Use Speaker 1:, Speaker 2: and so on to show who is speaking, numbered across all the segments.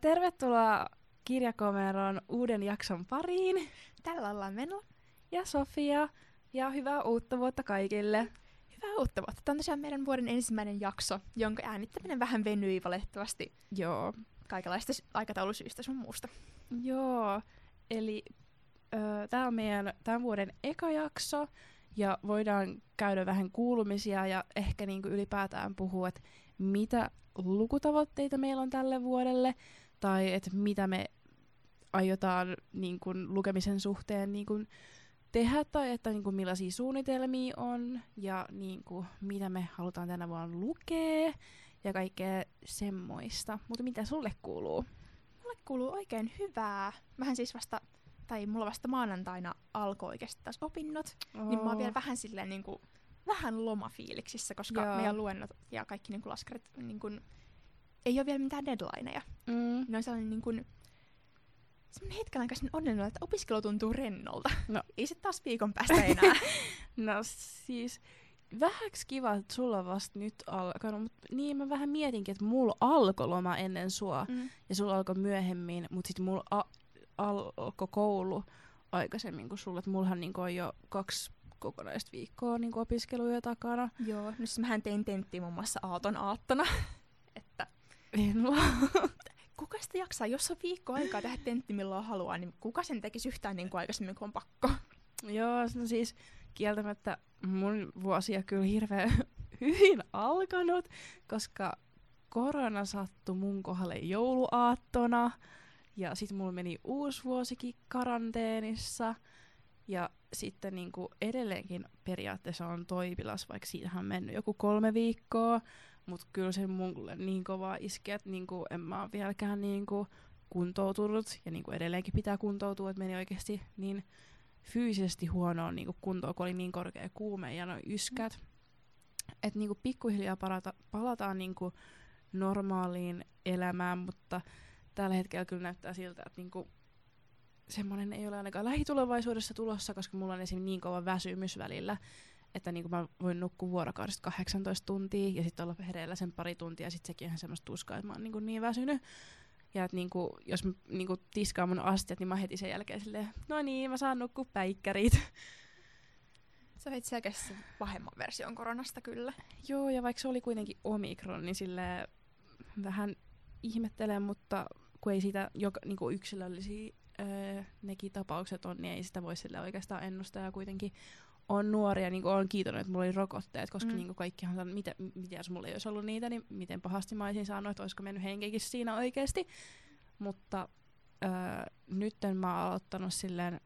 Speaker 1: Tervetuloa Kirjakomeron uuden jakson pariin.
Speaker 2: Tällä ollaan Menla.
Speaker 1: Ja Sofia. Ja hyvää uutta vuotta kaikille.
Speaker 2: Hyvää uutta vuotta. Tämä on tosiaan meidän vuoden ensimmäinen jakso, jonka äänittäminen vähän venyi valitettavasti
Speaker 1: Joo.
Speaker 2: kaikenlaista aikataulusyistä sun muusta.
Speaker 1: Joo. Eli tämä on meidän tämän vuoden eka jakso. Ja voidaan käydä vähän kuulumisia ja ehkä niinku ylipäätään puhua, että mitä lukutavoitteita meillä on tälle vuodelle. Tai että mitä me aiotaan niin kuin, lukemisen suhteen niin kuin, tehdä tai että niin kuin, millaisia suunnitelmia on ja niin kuin, mitä me halutaan tänä vuonna lukea ja kaikkea semmoista. Mutta mitä sulle kuuluu?
Speaker 2: Mulle kuuluu oikein hyvää. Vähän siis vasta, tai mulla vasta maanantaina alkoi oikeasti taas opinnot. Oh. Niin mä oon vielä vähän silleen niin kuin, vähän lomafiiliksissä, koska
Speaker 1: Joo.
Speaker 2: meidän luennot ja kaikki niin kuin laskerit niin kuin, ei ole vielä mitään deadlineja.
Speaker 1: Mm.
Speaker 2: Ne on sellainen niin kuin, semmoinen hetken aikaa onnellinen, että opiskelu tuntuu rennolta.
Speaker 1: No.
Speaker 2: Ei se taas viikon päästä enää.
Speaker 1: No siis vähäks kiva, että sulla on vasta nyt alkanut, mutta niin mä vähän mietinkin, että mulla alkoi loma ennen sua
Speaker 2: mm.
Speaker 1: ja sulla alkoi myöhemmin, mutta sitten mulla a- alkoi koulu aikaisemmin kuin sulla. Et mullahan niinku on jo kaksi kokonaista viikkoa niinku opiskeluja takana.
Speaker 2: Joo, no siis mähän tein tenttiä muun muassa aaton aattona. että
Speaker 1: En vaan.
Speaker 2: kuka sitä jaksaa, jos on viikko aikaa tehdä tentti milloin haluaa, niin kuka sen tekisi yhtään niin kuin aikaisemmin kuin on pakko?
Speaker 1: Joo, no siis kieltämättä mun vuosi on kyllä hirveän hyvin alkanut, koska korona sattui mun kohdalle jouluaattona. Ja sitten mulla meni uusi vuosikin karanteenissa. Ja sitten niinku edelleenkin periaatteessa on toipilas, vaikka siitähän on mennyt joku kolme viikkoa. Mutta kyllä se mulle niin kovaa iski, että niinku en mä oo vieläkään niinku kuntoutunut. Ja niinku edelleenkin pitää kuntoutua, että meni oikeasti niin fyysisesti huonoon niinku kuntoon, kun oli niin korkea kuume ja no yskät. Että niinku pikkuhiljaa palata, palataan niinku normaaliin elämään, mutta tällä hetkellä kyllä näyttää siltä, että niinku semmoinen ei ole ainakaan lähitulevaisuudessa tulossa, koska mulla on esim. niin kova väsymys välillä, että niinku mä voin nukkua vuorokaudesta 18 tuntia ja sitten olla hereillä sen pari tuntia ja sitten sekin on ihan semmoista tuskaa, että mä oon niinku niin väsynyt. Ja että niinku, jos mä niinku tiskaan mun astiat, niin mä heti sen jälkeen silleen, no niin, mä saan nukkua päikkärit.
Speaker 2: Se on itse selkeästi se pahemman version koronasta kyllä.
Speaker 1: Joo, ja vaikka se oli kuitenkin omikron, niin sille vähän ihmettelen, mutta kun ei sitä joka, niinku yksilöllisiä öö, nekin tapaukset on, niin ei sitä voi sille oikeastaan ennustaa. Ja kuitenkin on nuoria, niin on kiitollinen, että mulla oli rokotteet, koska
Speaker 2: Mm.
Speaker 1: niin kaikkihan sanoo, mitä, mitä jos mulla ei olisi ollut niitä, niin miten pahasti mä olisin saanut, että olisiko mennyt henkekin siinä oikeasti. Mutta öö, nyt mä oon aloittanut silleen,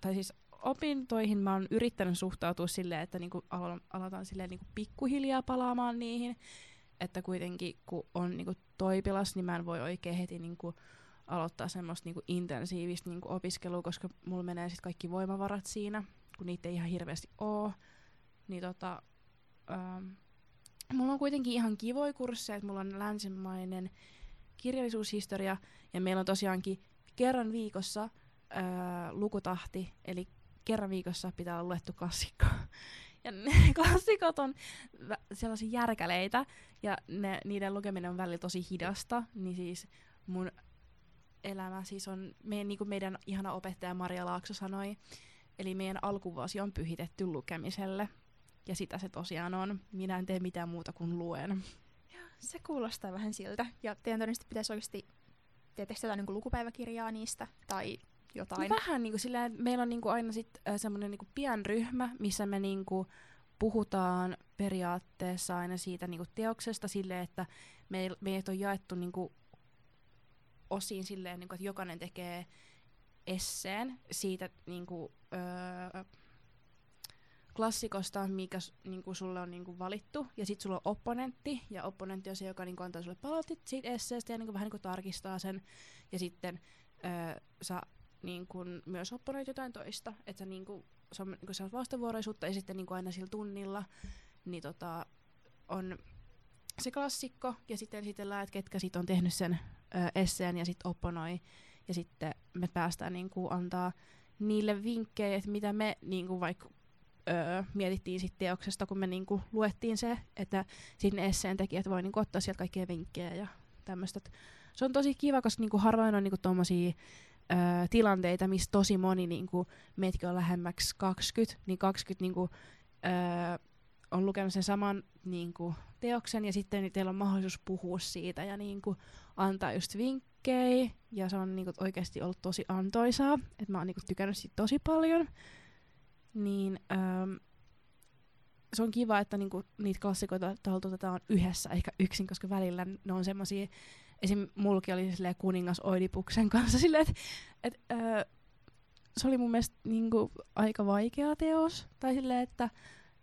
Speaker 1: tai siis opintoihin mä oon yrittänyt suhtautua silleen, että niinku alo- aloitan silleen niinku pikkuhiljaa palaamaan niihin. Että kuitenkin kun on niinku toipilas, niin mä en voi oikein heti niinku aloittaa semmoista niinku intensiivistä niinku opiskelua, koska mulla menee sitten kaikki voimavarat siinä, kun niitä ei ihan hirveästi oo. Niin tota, ähm, mulla on kuitenkin ihan kivoja kursseja, että mulla on länsimainen kirjallisuushistoria, ja meillä on tosiaankin kerran viikossa äh, lukutahti, eli kerran viikossa pitää olla luettu klassikko. Ja ne klassikot on sellaisia järkäleitä, ja ne, niiden lukeminen on välillä tosi hidasta, niin siis mun elämä siis on, meidän, niin kuin meidän ihana opettaja Maria Laakso sanoi, eli meidän alkuvuosi on pyhitetty lukemiselle. Ja sitä se tosiaan on. Minä en tee mitään muuta kuin luen.
Speaker 2: Se kuulostaa vähän siltä. Ja teidän todennäköisesti pitäisi oikeasti, te jotain niin lukupäiväkirjaa niistä tai jotain?
Speaker 1: Vähän niin kuin että meillä on niin kuin aina sit, äh, semmoinen niin pienryhmä, missä me niin kuin puhutaan periaatteessa aina siitä niin kuin teoksesta silleen, että meil, meidät on jaettu niin kuin osiin silleen, niin kuin, että jokainen tekee esseen siitä niin kuin, öö, klassikosta, mikä niin kuin sulle on niin kuin valittu, ja sitten sulla on opponentti, ja opponentti on se, joka niin kuin antaa sulle palautetta siitä esseestä ja niin kuin vähän niin kuin tarkistaa sen, ja sitten öö, sä niin kuin myös opponoit jotain toista, että niin kuin, se on niin kuin vastavuoroisuutta, ja sitten niin kuin aina sillä tunnilla niin tota, on se klassikko, ja sitten esitellään, että ketkä sit on tehnyt sen ö, esseen, ja sitten opponoi, ja sitten me päästään niin antaa niille vinkkejä, että mitä me niin kuin vaikka öö, mietittiin sit teoksesta, kun me niinku luettiin se, että sitten ne esseen tekijät voi niinku ottaa sieltä kaikkia vinkkejä ja tämmöistä. se on tosi kiva, koska niinku harvoin on niinku tommosia ö, tilanteita, missä tosi moni niinku, meitkin on lähemmäksi 20, niin 20 niinku, ö, on lukenut sen saman niinku, teoksen ja sitten teillä on mahdollisuus puhua siitä ja niinku, antaa just vinkkejä ja se on niinku, oikeasti ollut tosi antoisaa, että mä oon niinku, tykännyt siitä tosi paljon. Niin ö, se on kiva, että niinku, niitä klassikoita taltutetaan yhdessä eikä yksin, koska välillä ne on semmosia, esim. mulki oli silleen kuningas Oidipuksen kanssa silleen, että et, öö, se oli mun mielestä niinku, aika vaikea teos, tai silleen, että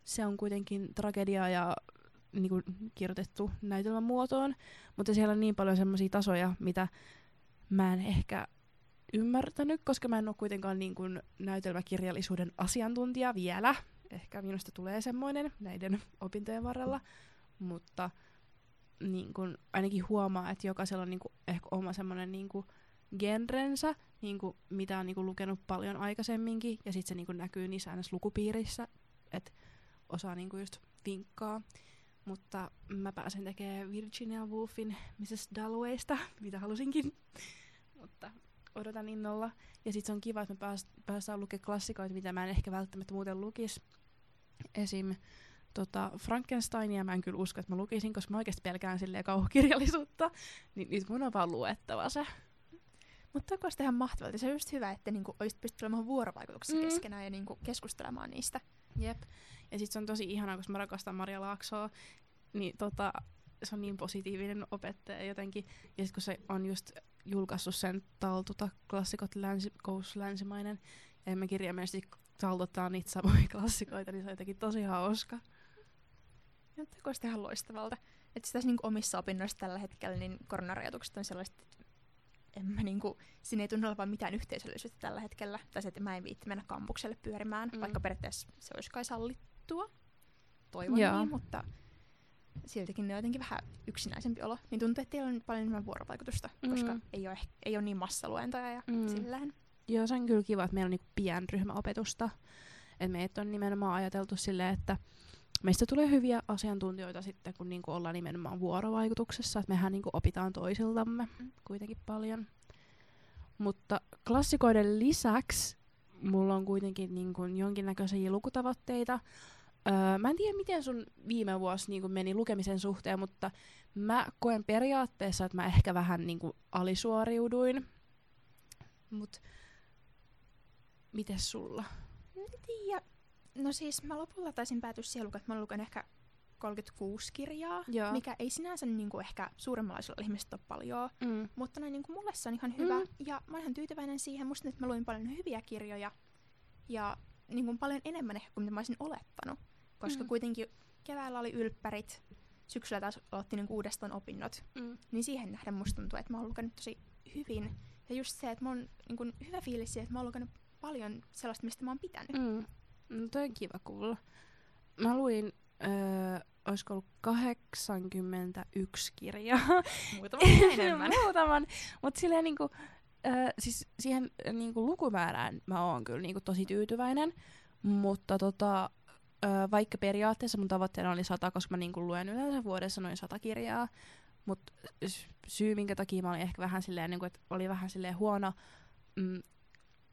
Speaker 1: se on kuitenkin tragedia ja niinku, kirjoitettu näytelmän muotoon, mutta siellä on niin paljon semmoisia tasoja, mitä mä en ehkä ymmärtänyt, koska mä en ole kuitenkaan niin kuin näytelmäkirjallisuuden asiantuntija vielä, ehkä minusta tulee semmoinen näiden opintojen varrella, mutta niin kun, ainakin huomaa, että jokaisella on niin kun, ehkä oma semmoinen niin genrensä, niin kun, mitä on niin kun, lukenut paljon aikaisemminkin, ja sitten se niin kun, näkyy niissä aina lukupiirissä, että osaa niin kun, just vinkkaa. Mutta mä pääsen tekemään Virginia Woolfin Mrs. Dallowaysta, mitä halusinkin. Mutta odotan innolla. Ja sitten se on kiva, että me pääs, päästään lukemaan klassikoita, mitä mä en ehkä välttämättä muuten lukisi. Esim. Tota, Frankensteinia mä en kyllä usko, että mä lukisin, koska mä oikeasti pelkään silleen kauhukirjallisuutta. Niin nyt mun on vaan luettava se.
Speaker 2: Mutta kuulostaa ihan mahtavalta. Se on just hyvä, että niinku olisit pystynyt olemaan vuorovaikutuksessa mm. keskenään ja niinku keskustelemaan niistä.
Speaker 1: Jep. Ja sitten se on tosi ihanaa, koska mä rakastan Maria Laaksoa. Niin tota, se on niin positiivinen opettaja jotenkin. Ja sitten kun se on just julkaissut sen taltuta klassikot länsi, Kous länsimainen, ja me kirjaimellisesti taltuttaa niitä samoja klassikoita, niin se on jotenkin tosi hauska.
Speaker 2: Näyttää kuulostaa ihan loistavalta. Että tässä niin omissa opinnoissa tällä hetkellä niin koronarajoitukset on sellaiset, että en mä niinku, siinä ei tunnu olevan mitään yhteisöllisyyttä tällä hetkellä. Tai se, että mä en viitti mennä kampukselle pyörimään, mm. vaikka periaatteessa se olisi kai sallittua. Toivon Joo. niin, mutta siltikin ne on jotenkin vähän yksinäisempi olo. Niin tuntuu, että teillä on paljon enemmän vuorovaikutusta, mm. koska ei ole, ei ole niin massaluentoja ja mm. silleen.
Speaker 1: Joo, se on kyllä kiva, että meillä on niinku pienryhmäopetusta. Et meitä on nimenomaan ajateltu silleen, että meistä tulee hyviä asiantuntijoita sitten, kun niinku ollaan nimenomaan vuorovaikutuksessa. Et mehän niinku opitaan toisiltamme mm. kuitenkin paljon. Mutta klassikoiden lisäksi mulla on kuitenkin niinku jonkinnäköisiä lukutavoitteita. Öö, mä en tiedä, miten sun viime vuosi niin meni lukemisen suhteen, mutta mä koen periaatteessa, että mä ehkä vähän niin alisuoriuduin. Mut mites sulla?
Speaker 2: No siis mä lopulla taisin päätyä siihen lukuun, että mä luken ehkä 36 kirjaa, Joo. mikä ei sinänsä niin kuin ehkä suuremmalla osalla ihmisistä ole paljon, mm. mutta noin niin kuin mulle se on ihan hyvä, mm. ja mä oon ihan tyytyväinen siihen. Musta että mä luin paljon hyviä kirjoja, ja niin kuin paljon enemmän ehkä kuin mitä mä olisin olettanut koska mm. kuitenkin keväällä oli ylppärit, syksyllä taas aloitti niin uudestaan opinnot, mm. niin siihen nähden musta tuntuu, että mä oon lukenut tosi hyvin. Ja just se, että mä oon niin kun, hyvä fiilis siitä, että mä oon lukenut paljon sellaista, mistä mä oon pitänyt.
Speaker 1: Mm. No toi on kiva kuulla. Mä luin, öö, olisiko ollut 81 kirjaa.
Speaker 2: Muutaman enemmän.
Speaker 1: Muutaman. Mutta silleen niinku, öö, siis siihen niinku lukumäärään mä oon kyllä niinku tosi tyytyväinen. Mutta tota, Öö, vaikka periaatteessa mun tavoitteena oli sata, koska mä niinku luen yleensä vuodessa noin sata kirjaa, mutta syy, minkä takia mä olin ehkä vähän silleen, niin kuin, että oli vähän silleen huono mm,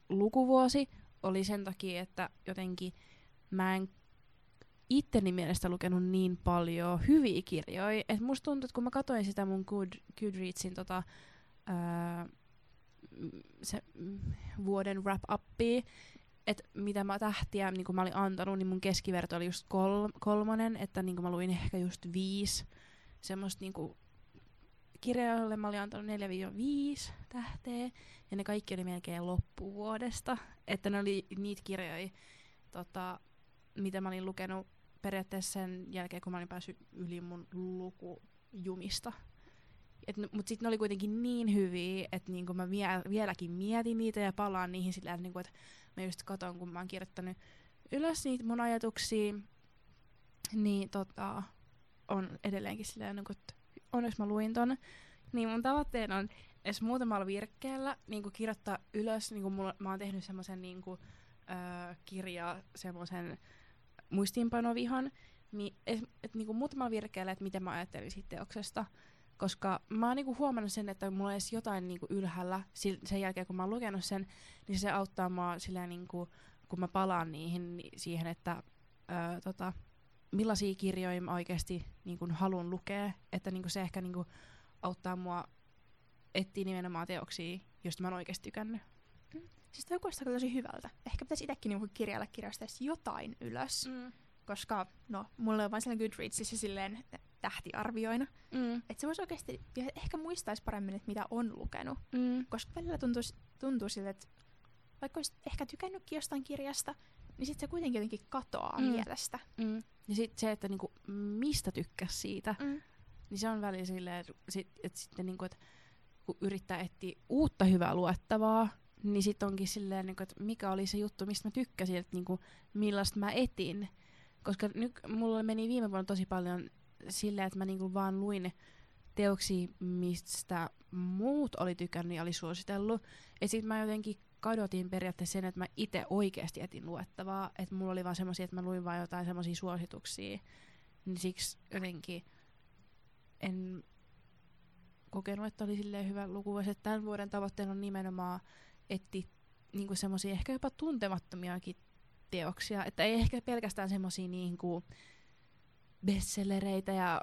Speaker 1: lukuvuosi, oli sen takia, että jotenkin mä en itteni mielestä lukenut niin paljon hyviä kirjoja, että musta tuntuu, että kun mä katsoin sitä mun Good, Goodreadsin tota, öö, se, vuoden wrap-uppia, että mitä mä tähtiä niin mä olin antanut, niin mun keskiverto oli just kol- kolmonen, että niin mä luin ehkä just viisi semmoista niin kirjoille mä olin antanut 4-5 tähteä, ja ne kaikki oli melkein loppuvuodesta. Että ne oli niitä kirjoja, tota, mitä mä olin lukenut periaatteessa sen jälkeen, kun mä olin päässyt yli mun lukujumista. Mutta sitten ne oli kuitenkin niin hyviä, että niinku mä vie, vieläkin mietin niitä ja palaan niihin sillä, että niinku, et mä just katon, kun mä oon kirjoittanut ylös niitä mun ajatuksia, niin tota, on edelleenkin silleen, niin että onneksi mä luin ton. Niin mun tavoitteena on edes muutamalla virkkeellä niin kirjoittaa ylös, niin kuin mulla, mä oon tehnyt semmoisen niin kuin, öö, kirjaa, semmoisen muistiinpanovihan, niin et, et, niin kuin muutamalla virkkeellä, että miten mä ajattelin siitä teoksesta, koska mä oon niinku huomannut sen, että mulla on edes jotain niinku ylhäällä sen jälkeen, kun mä oon lukenut sen, niin se auttaa mua silleen niinku, kun mä palaan niihin niin siihen, että öö, tota, millaisia kirjoja mä oikeasti niinku haluan lukea, että niinku se ehkä niinku auttaa mua etsiä nimenomaan teoksia, joista mä oon oikeasti tykännyt.
Speaker 2: Mm. Siis toi kuulostaa tosi hyvältä. Ehkä pitäisi itsekin niinku kirjailla kirjasta jotain ylös. Mm. Koska, no, mulla on vain sellainen Goodreadsissa silleen tähtiarvioina. Mm. Että se voisi oikeasti, ja ehkä muistaisi paremmin, että mitä on lukenut. Mm. Koska välillä tuntuu, tuntuu siltä, että vaikka olisi ehkä tykännytkin jostain kirjasta, niin sitten se kuitenkin jotenkin katoaa mm. mielestä.
Speaker 1: Mm. Ja sitten se, että niinku, mistä tykkäsi siitä, mm. niin se on välillä silleen, että, sit, että sitten niinku, että kun yrittää etsiä uutta hyvää luettavaa, niin sitten onkin silleen, niinku, että mikä oli se juttu, mistä mä tykkäsin, että niinku, millaista mä etin. Koska nyt mulla meni viime vuonna tosi paljon silleen, että mä niinku vaan luin teoksia, mistä muut oli tykännyt ja oli suositellut. Ja sitten mä jotenkin kadotin periaatteessa sen, että mä itse oikeasti etin luettavaa. Että mulla oli vaan semmoisia, että mä luin vaan jotain semmoisia suosituksia. Niin siksi jotenkin en kokenut, että oli silleen hyvä luku. Että tämän vuoden tavoitteena on nimenomaan etti niinku semmoisia ehkä jopa tuntemattomiakin teoksia. Että ei ehkä pelkästään semmoisia niin kuin bestsellereitä ja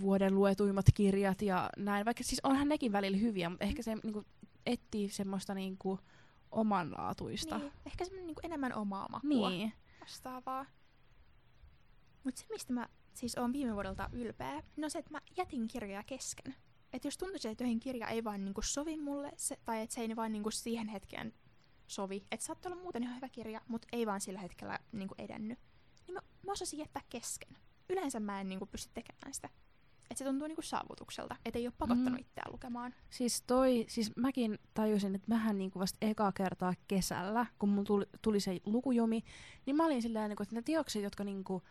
Speaker 1: vuoden luetuimmat kirjat ja näin. Vaikka siis onhan nekin välillä hyviä, mutta ehkä se niin kuin, etsii semmoista niin kuin, omanlaatuista.
Speaker 2: Niin, ehkä semmoinen niin enemmän omaa makua
Speaker 1: niin.
Speaker 2: vastaavaa. Mutta se, mistä mä siis oon viime vuodelta ylpeä, no se, että mä jätin kirjoja kesken. Että jos tuntuu, että jokin kirja ei vaan niinku sovi mulle, se, tai että se ei vaan niinku siihen hetkeen sovi, että saattaa olla muuten ihan hyvä kirja, mutta ei vaan sillä hetkellä niinku edennyt, niin mä, mä osasin jättää kesken. Yleensä mä en niinku pysty tekemään sitä. Että se tuntuu niinku saavutukselta, että ei ole pakottanut mm. itseään lukemaan.
Speaker 1: Siis toi, siis mäkin tajusin, että mähän niinku vasta ekaa kertaa kesällä, kun mun tuli, tuli se lukujumi, niin mä olin silleen, niinku, että ne teokset, jotka niinku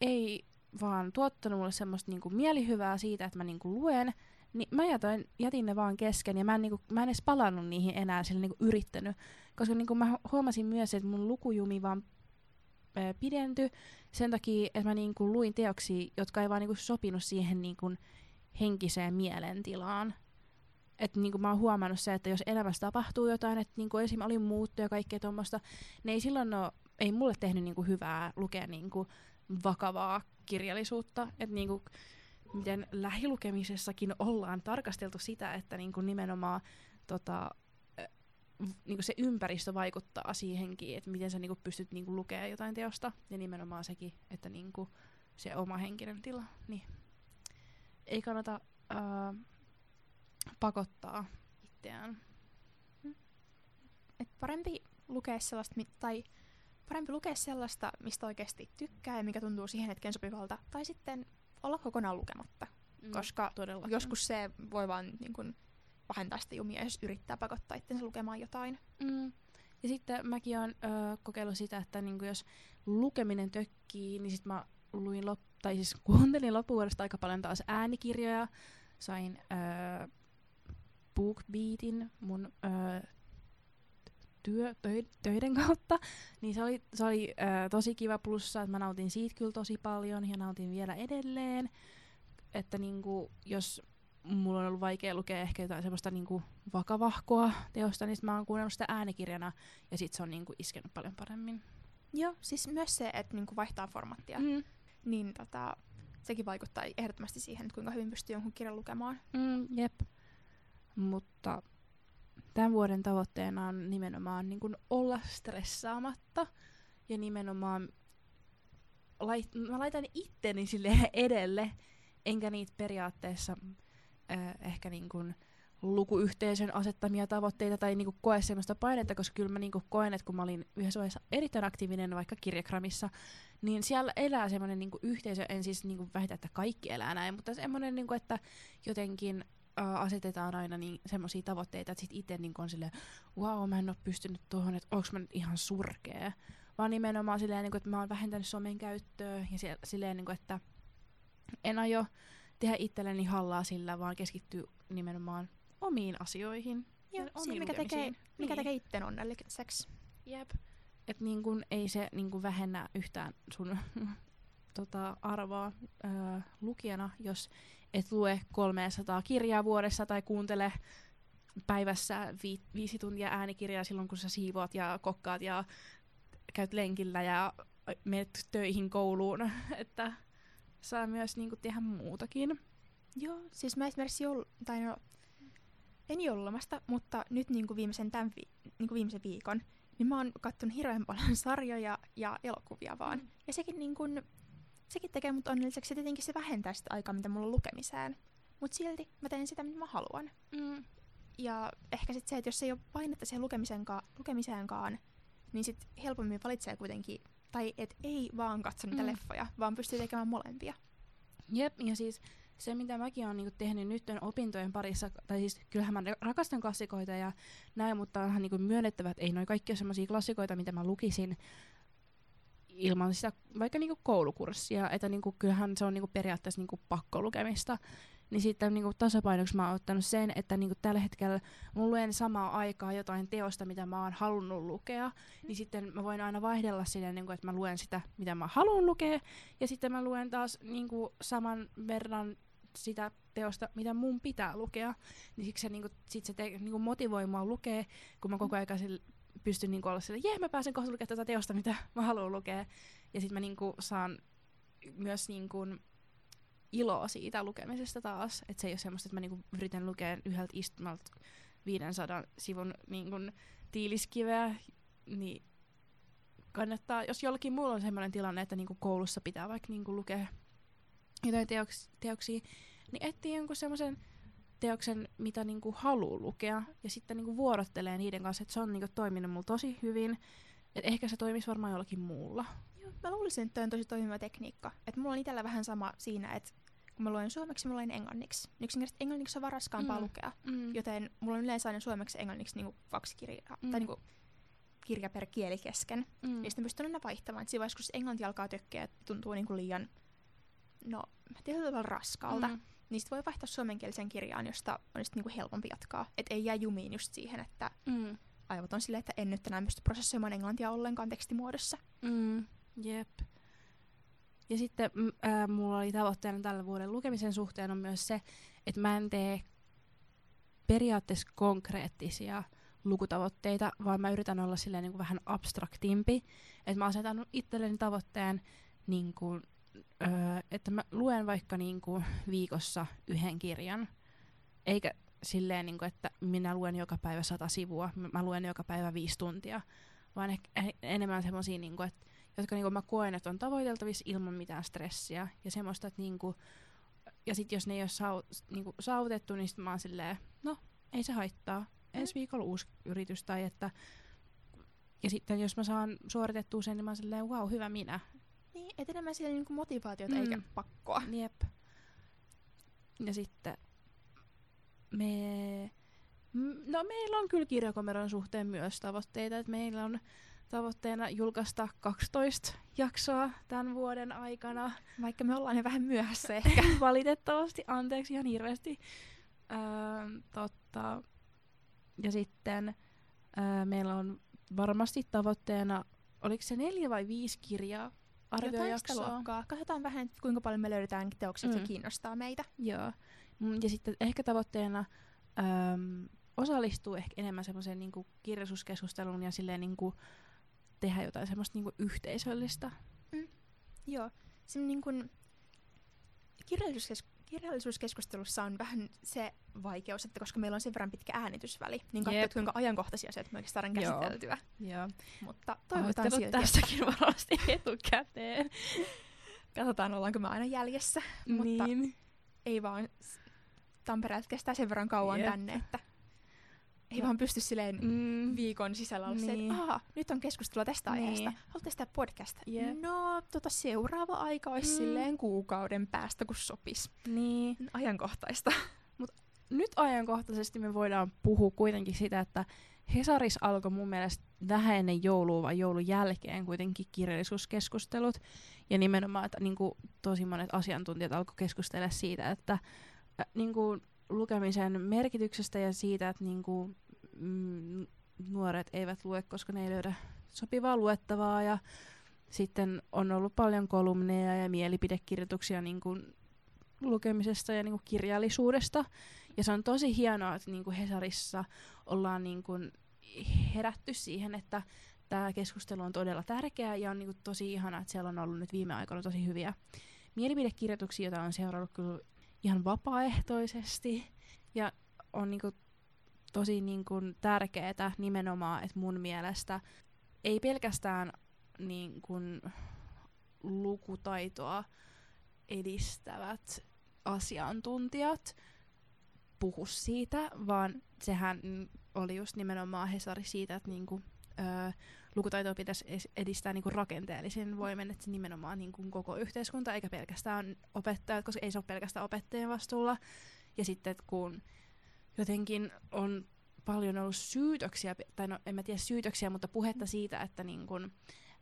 Speaker 1: ei vaan tuottanut mulle semmoista niinku mielihyvää siitä, että mä niinku luen, niin mä jätin, jätin ne vaan kesken ja mä en, niinku, mä en edes palannut niihin enää sillä niinku yrittänyt. Koska niinku mä huomasin myös, että mun lukujumi vaan ää, pidentyi sen takia, että mä niinku luin teoksia, jotka ei vaan niinku sopinut siihen niinku henkiseen mielentilaan. Että niinku mä oon huomannut se, että jos elämässä tapahtuu jotain, että niinku esim. oli muuttu ja kaikkea tuommoista, niin ei silloin ole, ei mulle tehnyt niinku hyvää lukea niinku vakavaa kirjallisuutta. Että niinku, miten lähilukemisessakin ollaan tarkasteltu sitä, että niinku nimenomaan tota, niinku se ympäristö vaikuttaa siihenkin, että miten sä niinku pystyt niinku lukemaan jotain teosta. Ja nimenomaan sekin, että niinku se oma henkinen tila. Niin. Ei kannata ää, pakottaa itseään.
Speaker 2: Et parempi lukea sellaista, tai parempi lukea sellaista, mistä oikeasti tykkää ja mikä tuntuu siihen hetken sopivalta, tai sitten olla kokonaan lukematta. Mm, koska todellakin. joskus se voi vaan niin kun, pahentaa sitä jumia, jos yrittää pakottaa itsensä lukemaan jotain.
Speaker 1: Mm. Ja sitten mäkin olen ö, kokeillut sitä, että niinku jos lukeminen tökkii, niin sitten mä luin lop- tai siis kuuntelin loppuvuodesta aika paljon taas äänikirjoja. Sain ö, BookBeatin mun ö, työ, töiden kautta, niin se oli, se oli ö, tosi kiva plussa, että mä nautin siitä kyllä tosi paljon ja nautin vielä edelleen. Että niinku, jos mulla on ollut vaikea lukea ehkä jotain semmoista niinku vakavahkoa teosta, niin mä oon kuunnellut sitä äänikirjana ja sit se on niinku iskenyt paljon paremmin.
Speaker 2: Joo, siis myös se, että niinku vaihtaa formattia, mm. niin tota, sekin vaikuttaa ehdottomasti siihen, että kuinka hyvin pystyy jonkun kirjan lukemaan.
Speaker 1: Mm, jep. Mutta tämän vuoden tavoitteena on nimenomaan niin kuin olla stressaamatta ja nimenomaan lait, mä laitan itteni sille edelle, enkä niitä periaatteessa äh, ehkä niin kuin lukuyhteisön asettamia tavoitteita tai niin kuin koe sellaista painetta, koska kyllä mä niin kuin koen, että kun mä olin yhdessä vaiheessa erittäin aktiivinen vaikka kirjakramissa, niin siellä elää semmoinen niin yhteisö, en siis niin kuin väitä, että kaikki elää näin, mutta semmoinen, niin kuin, että jotenkin uh, asetetaan aina niin semmoisia tavoitteita, että sit itse niin on silleen, wow, mä en ole pystynyt tuohon, että onko mä nyt ihan surkea. Vaan nimenomaan silleen, niin kuin, että mä oon vähentänyt somen käyttöä ja silleen, niin kuin, että en aio tehdä itselleni hallaa sillä, vaan keskittyy nimenomaan omiin asioihin.
Speaker 2: Joo, siihen, mikä tekee, niin. mikä tekee itten onnelliseksi.
Speaker 1: Jep. Että niin kun, ei se niin kun vähennä yhtään sun tota, arvoa ää, lukijana, jos et lue 300 kirjaa vuodessa tai kuuntele päivässä vi- viisi tuntia äänikirjaa silloin, kun sä siivoat ja kokkaat ja käyt lenkillä ja menet töihin kouluun, että saa myös niinku tehdä muutakin.
Speaker 2: Joo, siis mä esimerkiksi jol- tai no, en joululomasta, mutta nyt niinku viimeisen, tämän vi- niinku viimeisen viikon, niin mä oon kattonut hirveän paljon sarjoja ja elokuvia vaan. Mm. Ja sekin, niinku, sekin tekee mut onnelliseksi ja tietenkin se vähentää sitä aikaa, mitä mulla on lukemiseen. Mutta silti mä teen sitä, mitä mä haluan. Mm. Ja ehkä sitten se, että jos ei ole painetta siihen lukemiseenkaan, niin sitten helpommin valitsee kuitenkin, tai et ei vaan katso niitä mm. leffoja, vaan pystyy tekemään molempia.
Speaker 1: Jep, ja siis se, mitä mäkin olen niinku tehnyt nyt opintojen parissa, tai siis kyllähän mä rakastan klassikoita ja näin, mutta onhan niinku myönnettävä, että ei noin kaikki ole sellaisia klassikoita, mitä mä lukisin ilman sitä vaikka niinku koulukurssia, että niinku, kyllähän se on niinku periaatteessa niinku pakkolukemista. Niin sitten niinku tasapainoksi mä oon ottanut sen, että niinku tällä hetkellä mun luen samaa aikaa jotain teosta, mitä mä oon halunnut lukea, mm. niin sitten mä voin aina vaihdella sinne, niinku, että mä luen sitä, mitä mä haluan lukea, ja sitten mä luen taas niinku, saman verran sitä teosta, mitä mun pitää lukea, niin siksi se, niinku, sit se te, niinku motivoi mua lukea, kun mä koko ajan pystyn niinku olla sille, jee, mä pääsen kohta lukemaan tätä teosta, mitä mä haluan lukea. Ja sitten mä niinku saan myös niinku iloa siitä lukemisesta taas. Että se ei ole semmoista, että mä niinku yritän lukea yhdeltä istumalta 500 sivun niinku tiiliskiveä, niin kannattaa, jos jollakin muulla on semmoinen tilanne, että niinku koulussa pitää vaikka niinku lukea jotain teoks, teoksia, niin etsii jonkun semmoisen teoksen, mitä niinku haluaa lukea, ja sitten niinku vuorottelee niiden kanssa, että se on niinku toiminut mulla tosi hyvin. Et ehkä se toimisi varmaan jollakin muulla.
Speaker 2: Mä luulisin, että on tosi toimiva tekniikka. Et mulla on itsellä vähän sama siinä, että kun mä luen suomeksi, mä luen englanniksi. Yksinkertaisesti englanniksi on vaan raskaampaa mm. lukea. Mm. Joten mulla on yleensä aina suomeksi ja englanniksi niinku kaksi kirjaa, mm. tai niinku kirja per kieli kesken. Mm. Ja sitten pystyn aina vaihtamaan. Et siinä vaiheessa, kun englanti alkaa tökkeä, tuntuu niinku liian, no, tietyllä tavalla raskalta. Mm niin sit voi vaihtaa suomenkielisen kirjaan, josta on sitten niinku helpompi jatkaa. Että ei jää jumiin just siihen, että mm. aivot on silleen, että en nyt enää pysty prosessoimaan englantia ollenkaan tekstimuodossa.
Speaker 1: Mm. Jep. Ja sitten äh, mulla oli tavoitteena tällä vuoden lukemisen suhteen on myös se, että mä en tee periaatteessa konkreettisia lukutavoitteita, vaan mä yritän olla silleen niin kuin vähän abstraktimpi. Että mä asetan itselleni tavoitteen niin kuin öö, että mä luen vaikka niinku viikossa yhden kirjan, eikä silleen, niinku, että minä luen joka päivä sata sivua, mä luen joka päivä viisi tuntia, vaan ehkä enemmän semmoisia, niinku, että, jotka niinku, mä koen, että on tavoiteltavissa ilman mitään stressiä, ja semmoista, että niinku, ja sitten jos ne ei ole sau, niinku, saavutettu, niin sit mä oon silleen, no, ei se haittaa, ensi mm. viikolla uusi yritys, tai että ja sitten jos mä saan suoritettua sen, niin mä oon silleen, wow, hyvä minä.
Speaker 2: Niin, et enemmän siellä niinku motivaatiota mm. eikä pakkoa.
Speaker 1: Jep. Ja sitten me... No meillä on kyllä kirjakomeron suhteen myös tavoitteita, että meillä on tavoitteena julkaista 12 jaksoa tämän vuoden aikana.
Speaker 2: Vaikka me ollaan jo vähän myöhässä ehkä.
Speaker 1: Valitettavasti, anteeksi ihan hirveästi. Öö, totta. Ja sitten öö, meillä on varmasti tavoitteena, oliko se neljä vai viisi kirjaa arviojaksoa.
Speaker 2: Katsotaan vähän, kuinka paljon me löydetään teoksia, mm. se kiinnostaa meitä.
Speaker 1: Joo. Mm, ja sitten ehkä tavoitteena äm, osallistuu ehkä enemmän semmoiseen niinku kirjallisuuskeskusteluun ja silleen niinku tehdä jotain semmoista niinku yhteisöllistä.
Speaker 2: Mm. Joo. Se niinku, kirjallisuuskes- kirjallisuuskeskustelussa on vähän se vaikeus, että koska meillä on sen verran pitkä äänitysväli, niin katsot kuinka ajankohtaisia asioita me oikeastaan saadaan käsiteltyä.
Speaker 1: Joo.
Speaker 2: Mutta toivotaan silti.
Speaker 1: tässäkin varmasti etukäteen.
Speaker 2: Katsotaan, ollaanko me aina jäljessä. Niin. Mutta ei vaan Tampereelta kestää sen verran kauan Jep. tänne, että ei no. vaan pysty silleen mm. viikon sisällä olla niin. että nyt on keskustelua tästä niin. aiheesta. Haluatte sitä podcast? Yep. No, tota seuraava aika olisi mm. silleen kuukauden päästä, kun sopis.
Speaker 1: Niin.
Speaker 2: Ajankohtaista.
Speaker 1: Mut nyt ajankohtaisesti me voidaan puhua kuitenkin sitä, että Hesaris alkoi mun mielestä vähän ennen joulua vai joulun jälkeen kuitenkin kirjallisuuskeskustelut. Ja nimenomaan, että niin kuin, tosi monet asiantuntijat alkoi keskustella siitä, että äh, niin kuin, lukemisen merkityksestä ja siitä, että niin kuin, mm, nuoret eivät lue, koska ne ei löydä sopivaa luettavaa ja sitten on ollut paljon kolumneja ja mielipidekirjoituksia niin kuin lukemisesta ja niinku kirjallisuudesta. Ja se on tosi hienoa, että niinku Hesarissa ollaan niinku herätty siihen, että tämä keskustelu on todella tärkeä ja on niinku tosi ihana, että siellä on ollut nyt viime aikoina tosi hyviä mielipidekirjoituksia, joita on seurannut kyllä ihan vapaaehtoisesti. Ja on niinku tosi niinku tärkeää nimenomaan, että mun mielestä ei pelkästään niinku lukutaitoa edistävät asiantuntijat puhu siitä, vaan sehän oli just nimenomaan Hesari siitä, että niinku, öö, lukutaitoa pitäisi edistää niinku rakenteellisin voimin, että se nimenomaan niinku koko yhteiskunta, eikä pelkästään opettajat, koska ei se ole pelkästään opettajien vastuulla. Ja sitten kun jotenkin on paljon ollut syytöksiä, tai no en mä tiedä syytöksiä, mutta puhetta siitä, että niin kun,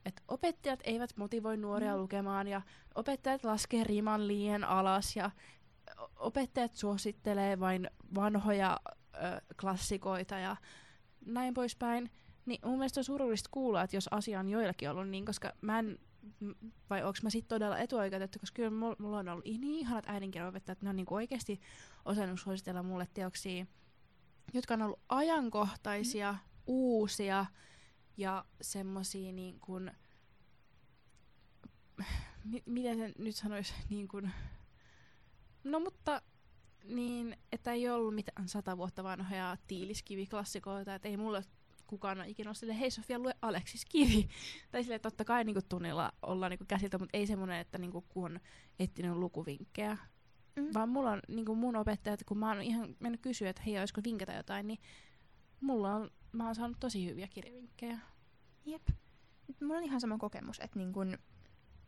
Speaker 1: et opettajat eivät motivoi nuoria mm. lukemaan ja opettajat laskee riman liian alas ja opettajat suosittelee vain vanhoja ö, klassikoita ja näin poispäin. Niin mun mielestä on surullista kuulla, että jos asia on joillakin ollut niin, koska mä en, vai onko mä sitten todella etuoikeutettu, koska kyllä mulla on ollut niin ihanat äidinkielopettajat, että ne on niinku oikeasti osannut suositella mulle teoksia, jotka on ollut ajankohtaisia, mm. uusia ja semmosia niin kuin, m- miten sen nyt sanoisi, niin kuin, no mutta niin, että ei ollut mitään sata vuotta vanhoja tiiliskiviklassikoita, että ei mulle kukaan ole ikinä sille, hei Sofia, lue Aleksis Kivi. tai sille totta kai niin kuin, tunnilla ollaan niin kuin, käsiltä, mutta ei semmoinen, että niin kuin, kun on etsinyt lukuvinkkejä. Mm. Vaan mulla on niin kuin mun opettajat, kun mä oon ihan mennyt kysyä, että hei, olisiko vinkätä jotain, niin mulla on, mä oon saanut tosi hyviä kirjavinkkejä.
Speaker 2: Jep. Mulla on ihan sama kokemus, että niin kun,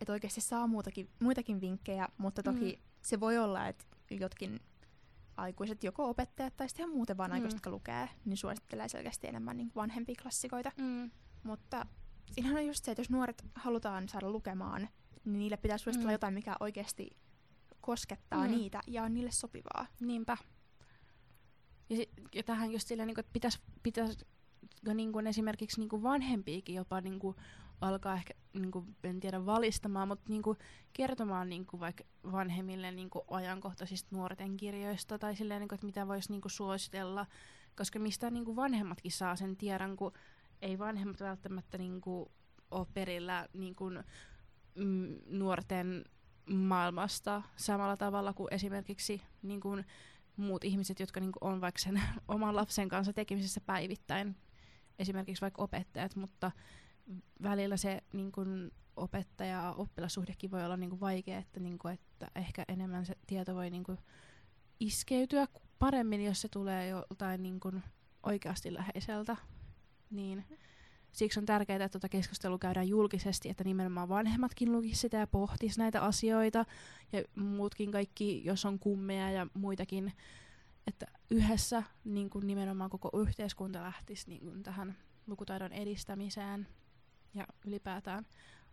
Speaker 2: että oikeasti saa muutakin, muitakin vinkkejä, mutta toki mm. se voi olla, että jotkin aikuiset, joko opettajat tai sitten muuten vaan mm. aikuiset, jotka lukee, niin suosittelee selkeästi enemmän niin vanhempia klassikoita. Mm. Mutta siinähän on just se, että jos nuoret halutaan saada lukemaan, niin niille pitää suositella mm. jotain, mikä oikeasti koskettaa mm. niitä ja on niille sopivaa.
Speaker 1: Niinpä. Ja, ja tähän just silleen, niin kuin, että pitäisi pitäis, niin kuin esimerkiksi niin kuin vanhempiakin jopa niin kuin, alkaa ehkä, niin kuin, en tiedä valistamaan, mutta niin kuin, kertomaan niin kuin, vaikka vanhemmille niin kuin, ajankohtaisista nuorten kirjoista tai silleen, niin kuin, että mitä voisi niin kuin, suositella, koska mistä niin kuin, vanhemmatkin saa sen tiedon, kun ei vanhemmat välttämättä niin kuin, ole perillä niin kuin, mm, nuorten maailmasta samalla tavalla kuin esimerkiksi niin kuin, muut ihmiset, jotka niin kuin, on vaikka sen oman lapsen kanssa tekemisessä päivittäin, esimerkiksi vaikka opettajat, mutta välillä se niin kun, opettaja-oppilassuhdekin voi olla niin kun, vaikea, että, niin kun, että ehkä enemmän se tieto voi niin kun, iskeytyä paremmin, jos se tulee joltain niin kun, oikeasti läheiseltä. Niin siksi on tärkeää, että tuota keskustelua käydään julkisesti, että nimenomaan vanhemmatkin lukisivat sitä ja pohtis näitä asioita, ja muutkin kaikki, jos on kummeja ja muitakin, että yhdessä niin kun nimenomaan koko yhteiskunta lähtisi niin kun tähän lukutaidon edistämiseen ja ylipäätään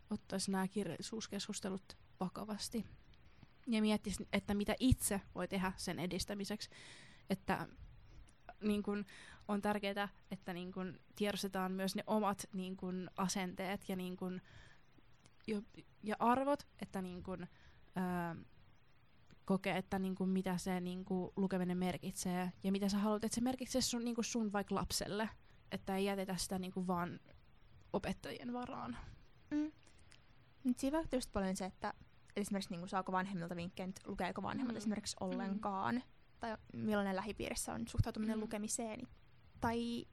Speaker 1: ottaisi nämä kirjallisuuskeskustelut vakavasti. Ja miettisi, että mitä itse voi tehdä sen edistämiseksi. Että niin kun, on tärkeää, että niin kun, tiedostetaan myös ne omat niin kun, asenteet ja, niin kun, jo, ja arvot, että niin kun, ää, kokee, että niin kun, mitä se niin kun, lukeminen merkitsee ja mitä sä haluat, että se merkitsee sun, niin kun, sun vaikka lapselle. Että ei jätetä sitä niin kun, vaan opettajien varaan.
Speaker 2: Mm. Nyt siinä vaikuttaa just paljon se, että esimerkiksi niin kuin, saako vanhemmilta vinkkejä, että lukeeko vanhemmat mm. esimerkiksi mm. ollenkaan, mm. tai millainen lähipiirissä on suhtautuminen mm. lukemiseen. Tai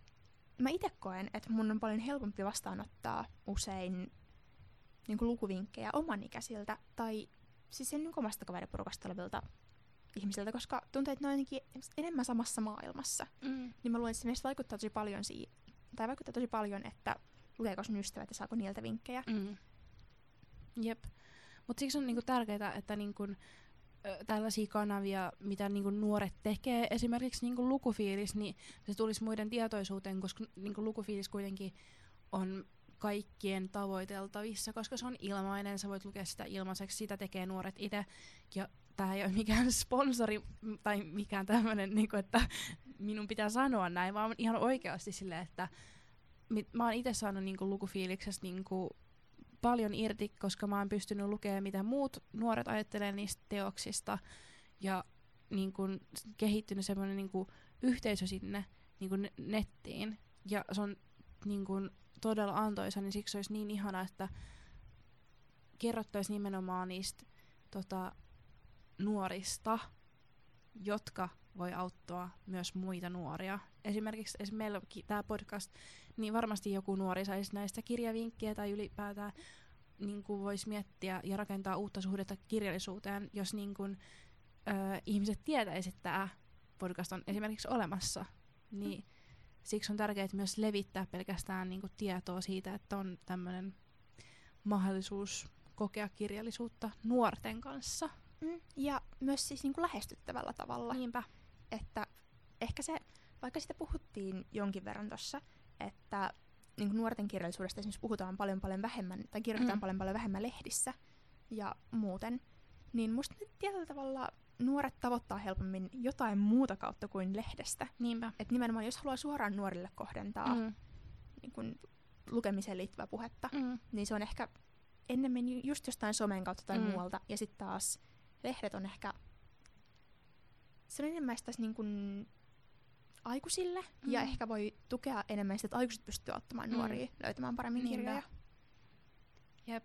Speaker 2: mä itse koen, että mun on paljon helpompi vastaanottaa usein niin kuin lukuvinkkejä oman ikäisiltä tai siis sen niin omasta kaveriporukasta olevilta ihmisiltä, koska tuntuu, että ne on enemmän samassa maailmassa. Mm. Niin mä luulen, että se vaikuttaa tosi paljon siihen, tai vaikuttaa tosi paljon, että lukeeko sun ystävät ja saako niiltä vinkkejä. Mm.
Speaker 1: Jep. Mutta siksi on niinku tärkeää, että niinku, tällaisia kanavia, mitä niinku nuoret tekee, esimerkiksi niinku lukufiilis, niin se tulisi muiden tietoisuuteen, koska niinku lukufiilis kuitenkin on kaikkien tavoiteltavissa, koska se on ilmainen, sä voit lukea sitä ilmaiseksi, sitä tekee nuoret itse, ja tämä ei ole mikään sponsori tai mikään tämmöinen, niinku, että minun pitää sanoa näin, vaan ihan oikeasti silleen, että mä oon itse saanut niinku lukufiiliksestä niinku paljon irti, koska mä oon pystynyt lukemaan, mitä muut nuoret ajattelee niistä teoksista. ja niin kun, kehittynyt semmoinen niin yhteisö sinne niin kun nettiin. Ja se on niin kun, todella antoisa, niin siksi olisi niin ihana, että kerrottaisiin nimenomaan niistä tota, nuorista, jotka voi auttaa myös muita nuoria. Esimerkiksi esimerkiksi meillä tämä podcast, niin varmasti joku nuori saisi näistä kirjavinkkejä tai ylipäätään niin kuin voisi miettiä ja rakentaa uutta suhdetta kirjallisuuteen, jos niin kuin, ö, ihmiset tietäisivät, että tämä podcast on esimerkiksi olemassa. Niin mm. Siksi on tärkeää myös levittää pelkästään niin kuin, tietoa siitä, että on tämmöinen mahdollisuus kokea kirjallisuutta nuorten kanssa.
Speaker 2: Mm, ja myös siis niin kuin lähestyttävällä tavalla.
Speaker 1: Niinpä.
Speaker 2: Että ehkä se, vaikka sitä puhuttiin jonkin verran tuossa, että niin nuorten kirjallisuudesta esimerkiksi puhutaan paljon paljon vähemmän, tai kirjoitetaan mm. paljon paljon vähemmän lehdissä ja muuten, niin musta tietyllä tavalla nuoret tavoittaa helpommin jotain muuta kautta kuin lehdestä.
Speaker 1: Niinpä.
Speaker 2: Et nimenomaan jos haluaa suoraan nuorille kohdentaa mm. niin kun, lukemiseen liittyvää puhetta, mm. niin se on ehkä ennemmin just jostain somen kautta tai mm. muualta. Ja sitten taas lehdet on ehkä, se on enemmän sitä niin kun, aikuisille mm. ja ehkä voi tukea enemmän sitä, että aikuiset pystyy auttamaan mm. nuoria löytämään paremmin Niinpä. kirjoja.
Speaker 1: Jep.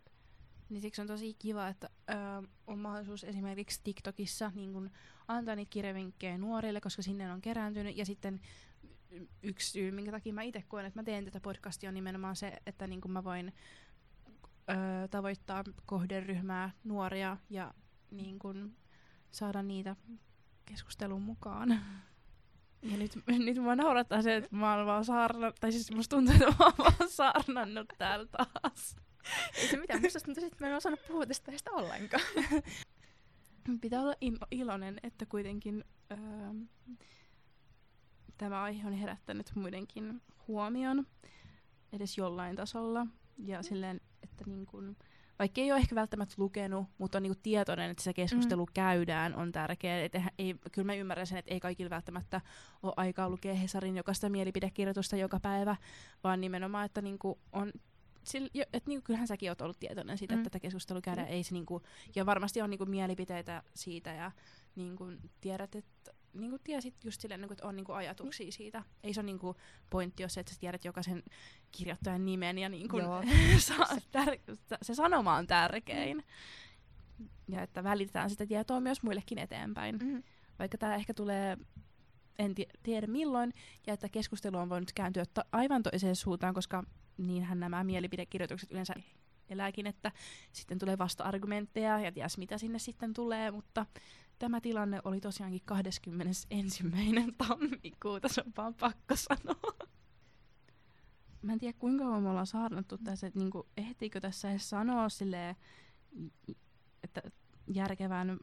Speaker 1: Niin siksi on tosi kiva, että ö, on mahdollisuus esimerkiksi TikTokissa niin kun antaa niitä kirjavinkkejä nuorille, koska sinne on kerääntynyt. Ja sitten yksi syy, minkä takia mä itse koen, että mä teen tätä podcastia, on nimenomaan se, että niin mä voin ö, tavoittaa kohderyhmää nuoria ja niin kun, saada niitä keskustelun mukaan. Ja nyt, nyt mua naurattaa se, että mä oon vaan saarnannut, tai siis musta tuntuu, että mä oon vaan saarnannut täällä taas.
Speaker 2: Ei se mitään, musta tuntuu, että mä en osannut puhua tästä tästä ollenkaan.
Speaker 1: Pitää olla ilo- iloinen, että kuitenkin öö, tämä aihe on herättänyt muidenkin huomion edes jollain tasolla. Ja mm. silleen, että niin kun, vaikka ei ole ehkä välttämättä lukenut, mutta on niinku tietoinen, että se keskustelu mm. käydään, on tärkeää. Et ei, kyllä mä ymmärrän sen, että ei kaikilla välttämättä ole aikaa lukea Hesarin jokaista mielipidekirjoitusta joka päivä, vaan nimenomaan, että niinku on sillä, jo, et niinku, kyllähän säkin oot ollut tietoinen siitä, mm. että tätä keskustelua käydään. Mm. Ei se, niinku, ja varmasti on niinku, mielipiteitä siitä ja niinku, tiedät, että niinku, tiesit just silleen, niinku, että on niinku, ajatuksia mm. siitä. Ei se ole niinku, pointti, jos et sä tiedät jokaisen kirjoittajan nimen ja niinku, tär- se sanoma on tärkein. Mm. Ja että välitetään sitä tietoa myös muillekin eteenpäin. Mm. Vaikka tämä ehkä tulee en tiedä milloin, ja että keskustelu on voinut kääntyä aivan toiseen suuntaan, koska niinhän nämä mielipidekirjoitukset yleensä elääkin, että sitten tulee vasta-argumentteja ja ties mitä sinne sitten tulee, mutta tämä tilanne oli tosiaankin 21. tammikuuta, se on vaan pakko sanoa. Mä en tiedä kuinka kauan me ollaan saarnattu tässä, että niinku, ehtiikö tässä edes sanoa silleen, että järkevän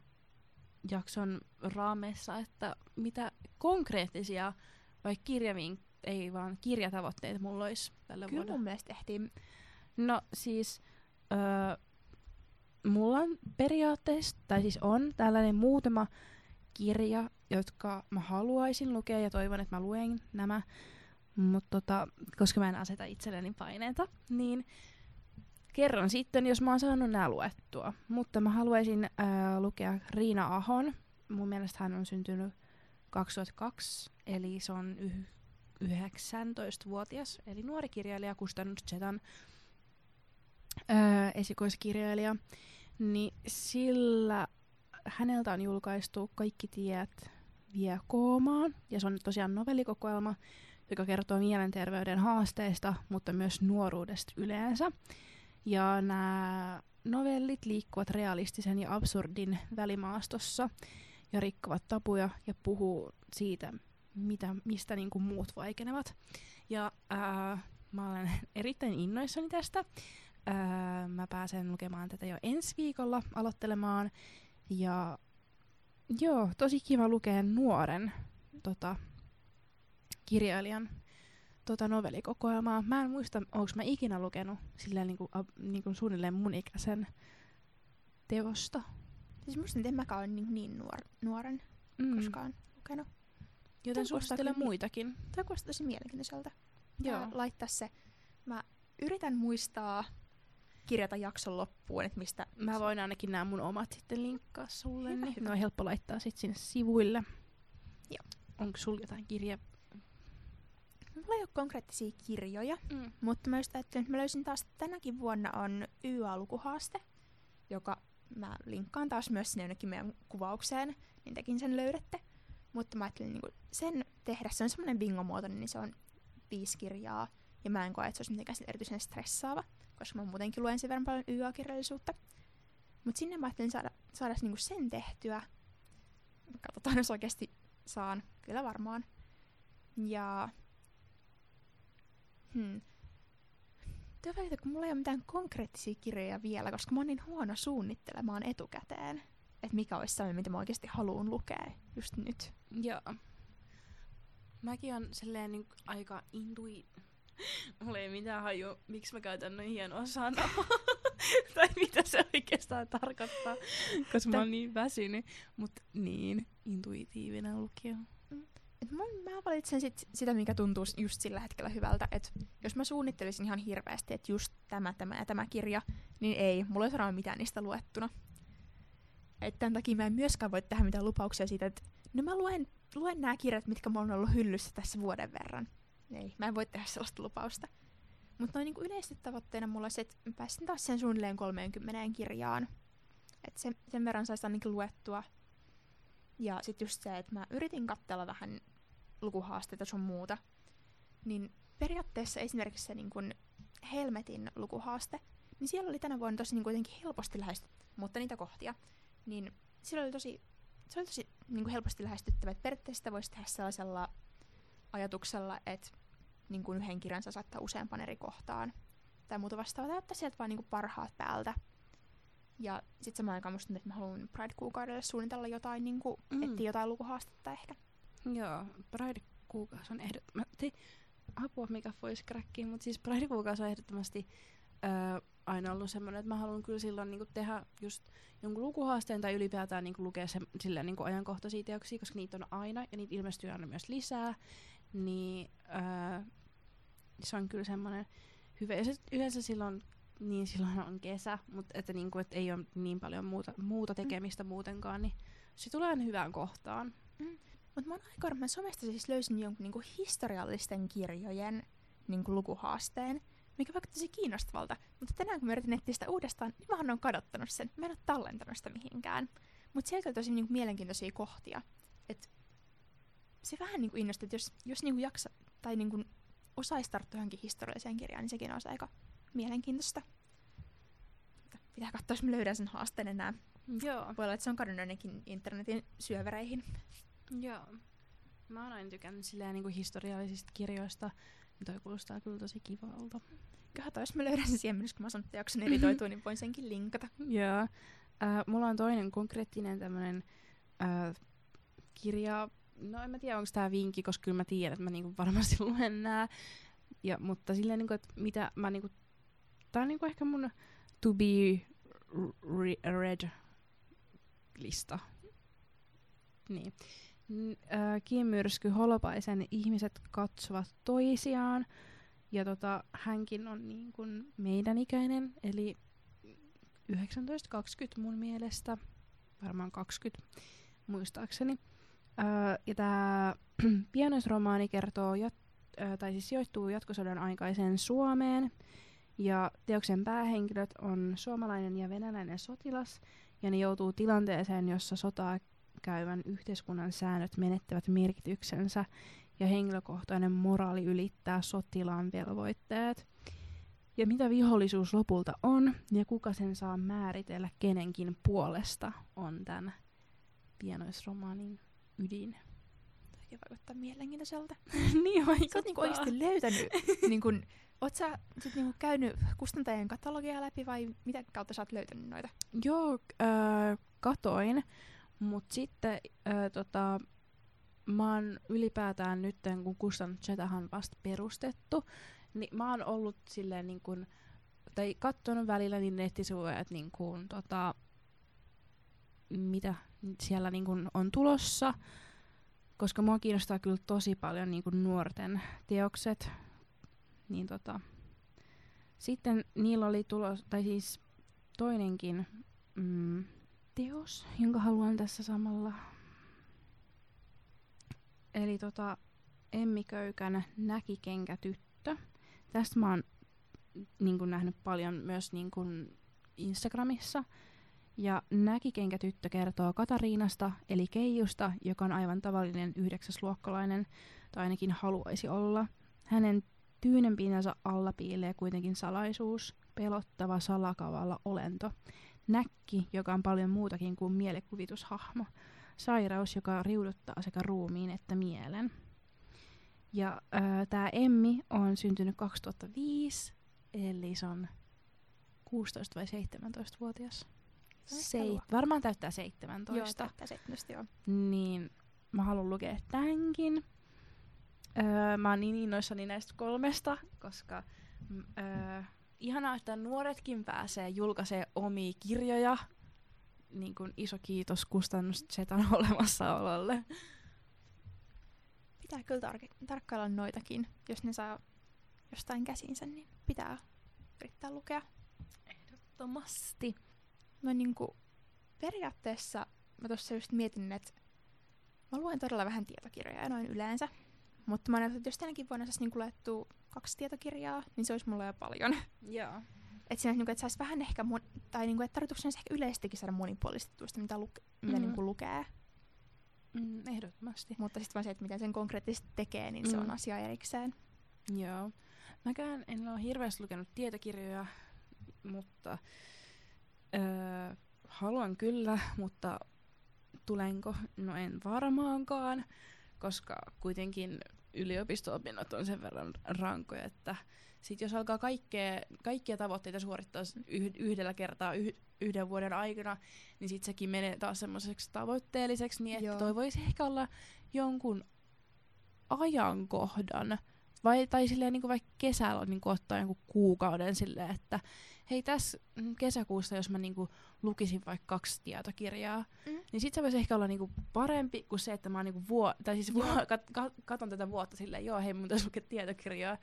Speaker 1: jakson raameissa, että mitä konkreettisia vai kirjavinkkejä ei vaan kirjatavoitteita mulla olisi tällä
Speaker 2: Kyllä
Speaker 1: vuonna.
Speaker 2: mun mielestä tehtiin.
Speaker 1: No siis, öö, mulla on periaatteessa, tai siis on tällainen muutama kirja, jotka mä haluaisin lukea ja toivon, että mä luen nämä. Mutta tota, koska mä en aseta itselleni paineita, niin kerron sitten, jos mä oon saanut nämä luettua. Mutta mä haluaisin ää, lukea Riina Ahon. Mun mielestä hän on syntynyt 2002, eli se on yh- 19-vuotias, eli nuori kirjailija, kustannus Zetan öö, esikoiskirjailija, niin sillä häneltä on julkaistu Kaikki tiet vie koomaan, ja se on tosiaan novellikokoelma, joka kertoo mielenterveyden haasteista, mutta myös nuoruudesta yleensä. Ja nämä novellit liikkuvat realistisen ja absurdin välimaastossa ja rikkovat tapuja ja puhuu siitä, mitä, mistä niin kuin muut vaikenevat. Ja ää, mä olen erittäin innoissani tästä. Ää, mä pääsen lukemaan tätä jo ensi viikolla aloittelemaan. Ja joo, tosi kiva lukea nuoren tota, kirjailijan tota novellikokoelmaa. Mä en muista, onko mä ikinä lukenut silleen niinku, a, niinku suunnilleen mun ikäisen teosta.
Speaker 2: Siis musta en mäkään ole niin, niin nuor, nuoren mm. koskaan lukenut.
Speaker 1: Joten suosittelen muitakin.
Speaker 2: Tämä kuulostaa tosi mielenkiintoiselta. Joo. laittaa se. Mä yritän muistaa kirjata jakson loppuun, että mistä...
Speaker 1: Mä voin ainakin nämä mun omat sitten linkkaa sulle, hyvä, niin hyvä. ne on helppo laittaa sitten sinne sivuille.
Speaker 2: Joo.
Speaker 1: Onko sulla jotain kirja?
Speaker 2: Mulla ei ole konkreettisia kirjoja, mm. mutta mä just ajattelin, että mä löysin taas tänäkin vuonna on YA-lukuhaaste, joka mä linkkaan taas myös sinne jonnekin meidän kuvaukseen, niin tekin sen löydätte. Mutta mä ajattelin niin sen tehdä, se on semmoinen bingomuotoinen, niin se on viisi kirjaa, ja mä en koe, että se olisi mitenkään erityisen stressaava, koska mä muutenkin luen sen verran paljon YA-kirjallisuutta. Mutta sinne mä ajattelin saada, saada niinku sen tehtyä. Katsotaan, jos oikeasti saan. Kyllä varmaan. Ja... Hmm. Tuo välitä, kun mulla ei ole mitään konkreettisia kirjoja vielä, koska mä oon niin huono suunnittelemaan etukäteen, että mikä olisi sellainen, mitä mä oikeasti haluan lukea just nyt.
Speaker 1: Joo. Mäkin on silleen niin aika intui... Mulla ei mitään haju, miksi mä käytän noin hienoa sanaa. tai mitä se oikeastaan tarkoittaa, koska mä oon niin väsynyt. Mutta niin, intuitiivinen lukija.
Speaker 2: Mm. Et mun, mä valitsen sit sitä, mikä tuntuu just sillä hetkellä hyvältä. Et jos mä suunnittelisin ihan hirveästi, että just tämä, tämä ja tämä kirja, niin ei, mulla ei ole mitään niistä luettuna. Et tämän takia mä en myöskään voi tehdä mitään lupauksia siitä, että no mä luen, luen nämä kirjat, mitkä mulla on ollut hyllyssä tässä vuoden verran. Ei, mä en voi tehdä sellaista lupausta. Mutta noin niinku yleisesti tavoitteena mulla se, että pääsin taas sen suunnilleen 30 kirjaan. Et sen, sen verran saisi ainakin luettua. Ja sitten just se, että mä yritin katsella vähän lukuhaasteita sun muuta. Niin periaatteessa esimerkiksi se niin kun Helmetin lukuhaaste, niin siellä oli tänä vuonna tosi niin kuitenkin helposti lähestytty, mutta niitä kohtia. Niin siellä oli tosi, se oli tosi niin kuin helposti lähestyttävä. Että periaatteessa sitä voisi tehdä sellaisella ajatuksella, että niin kuin yhden kirjan saa saattaa useampaan eri kohtaan. Tai muuta vastaavaa, että sieltä vaan niin kuin parhaat päältä. Ja sitten samaan aikaan musta että mä haluan Pride-kuukaudelle suunnitella jotain, niin kuin, mm. etsiä jotain lukuhaastetta ehkä.
Speaker 1: Joo, Pride-kuukausi on ehdottomasti, apua mikä voisi kräkkiä, mutta siis Pride-kuukausi on ehdottomasti öö, aina ollut semmoinen, että mä haluan kyllä silloin niinku tehdä just jonkun lukuhaasteen tai ylipäätään niinku lukea se, silleen niinku ajankohtaisia teoksia, koska niitä on aina ja niitä ilmestyy aina myös lisää. Niin öö, se on kyllä semmoinen hyvä. Ja se, yleensä silloin, niin silloin on kesä, mutta että, niinku, että ei ole niin paljon muuta, muuta tekemistä mm. muutenkaan, niin se tulee aina hyvään kohtaan.
Speaker 2: Mm. Mutta mä oon aika mä somesta siis löysin jonkun niinku historiallisten kirjojen niinku lukuhaasteen, mikä vaikutti tosi kiinnostavalta. Mutta tänään kun mä yritin etsiä sitä uudestaan, niin mä oon kadottanut sen. Mä en ole tallentanut sitä mihinkään. Mutta sieltä oli tosi niinku mielenkiintoisia kohtia. Et se vähän niinku innosti, että jos, jos niinku jaksa, tai niinku osaisi tarttua johonkin historialliseen kirjaan, niin sekin olisi aika mielenkiintoista. Pitää katsoa, jos mä löydän sen haasteen enää.
Speaker 1: Joo.
Speaker 2: Voi olla, että se on kadonnut internetin syövereihin.
Speaker 1: Joo. Mä oon aina tykännyt silleen niin kuin historiallisista kirjoista. Toi kuulostaa kyllä tosi kivalta.
Speaker 2: Katsotaan, jos mä löydän sen siihen kun mä sanon, että jakson editoitua, niin voin senkin linkata.
Speaker 1: Joo. Äh, mulla on toinen konkreettinen tämmönen äh, kirja. No en mä tiedä, onko tää vinkki, koska kyllä mä tiedän, että mä niinku varmasti luen nää. Ja, mutta silleen, niinku, että mitä mä niinku... Tää on niinku ehkä mun to be read lista. Niin. Kim Myrsky Holopaisen ihmiset katsovat toisiaan. Ja tota, hänkin on niin kuin meidän ikäinen, eli 19-20 mun mielestä. Varmaan 20 muistaakseni. Ja tämä pienoisromaani kertoo, jat- tai siis sijoittuu jatkosodan aikaiseen Suomeen. Ja teoksen päähenkilöt on suomalainen ja venäläinen sotilas, ja ne joutuu tilanteeseen, jossa sotaa käyvän yhteiskunnan säännöt menettävät merkityksensä ja henkilökohtainen moraali ylittää sotilaan velvoitteet. Ja mitä vihollisuus lopulta on ja kuka sen saa määritellä kenenkin puolesta on tämän pienoisromaanin ydin.
Speaker 2: Toikin vaikuttaa mielenkiintoiselta.
Speaker 1: niin vaikuttaa.
Speaker 2: Sä oot niinku oikeasti löytänyt, niin kun, oot sä sit niinku käynyt kustantajien katalogia läpi vai mitä kautta sä oot löytänyt noita?
Speaker 1: Joo, äh, katoin. Mutta sitten ö, tota, mä oon ylipäätään nyt, kun Kustan Zetahan vasta perustettu, niin mä oon ollut silleen niin kuin, tai kattonut välillä niin nettisivuja, että niin kuin, tota, mitä siellä niin kuin on tulossa, koska mua kiinnostaa kyllä tosi paljon niin kuin nuorten teokset, niin tota, Sitten niillä oli tulos, tai siis toinenkin mm, teos, jonka haluan tässä samalla. Eli tota, Emmi Köykän Näkikenkä tyttö. Tästä mä oon niin kun, nähnyt paljon myös niin kun, Instagramissa. Ja Näkikenkä tyttö kertoo Katariinasta, eli Keijusta, joka on aivan tavallinen yhdeksäsluokkalainen, tai ainakin haluaisi olla. Hänen tyynenpintansa alla piilee kuitenkin salaisuus, pelottava salakavalla olento. Näkki, joka on paljon muutakin kuin mielikuvitushahmo. Sairaus, joka riuduttaa sekä ruumiin että mielen. Ja äh, tämä Emmi on syntynyt 2005, eli se on 16 vai 17-vuotias. Seit- varmaan täyttää 17.
Speaker 2: Joo, täyttää 17, joo.
Speaker 1: Niin mä haluan lukea tämänkin. Öö, mä oon niin innoissani näistä kolmesta, koska öö, ihanaa, että nuoretkin pääsee julkaisee omia kirjoja. Niin kuin iso kiitos kustannussetan olemassaololle.
Speaker 2: Pitää kyllä tar- tarkkailla noitakin. Jos ne saa jostain käsinsä, niin pitää yrittää lukea.
Speaker 1: Ehdottomasti.
Speaker 2: No niin kuin, periaatteessa mä tuossa just mietin, että mä luen todella vähän tietokirjoja noin yleensä. Mutta mä näytän, että jos tänäkin vuonna saisi niin luettua kaksi tietokirjaa, niin se olisi mulla jo paljon.
Speaker 1: Joo.
Speaker 2: Että siinä, niinku, että saisi vähän ehkä, mon- tai niinku, että tarkoituksena ehkä yleisestikin saada monipuolistettua sitä, mitä, luke- mm. mitä niinku lukee.
Speaker 1: Mm, ehdottomasti.
Speaker 2: Mutta sitten vaan se, että miten sen konkreettisesti tekee, niin mm. se on asia erikseen.
Speaker 1: Joo. Mäkään en ole hirveästi lukenut tietokirjoja, mutta öö, haluan kyllä, mutta tulenko? No en varmaankaan, koska kuitenkin yliopisto-opinnot on sen verran rankoja, että sit jos alkaa kaikkea, kaikkia tavoitteita suorittaa yhdellä kertaa yh, yhden vuoden aikana, niin sitten sekin menee taas semmoiseksi tavoitteelliseksi, niin että Joo. toi voisi ehkä olla jonkun ajankohdan, vai, tai silleen niin kuin vaikka kesällä niin kuin ottaa jonkun kuukauden silleen, että hei tässä kesäkuussa, jos mä niin kuin lukisin vaikka kaksi tietokirjaa, mm. niin sit se voisi ehkä olla niinku parempi kuin se, että mä niinku vuo, tai siis vuo, kat, kat, katon tätä vuotta silleen, joo hei mun tässä lukea tietokirjaa,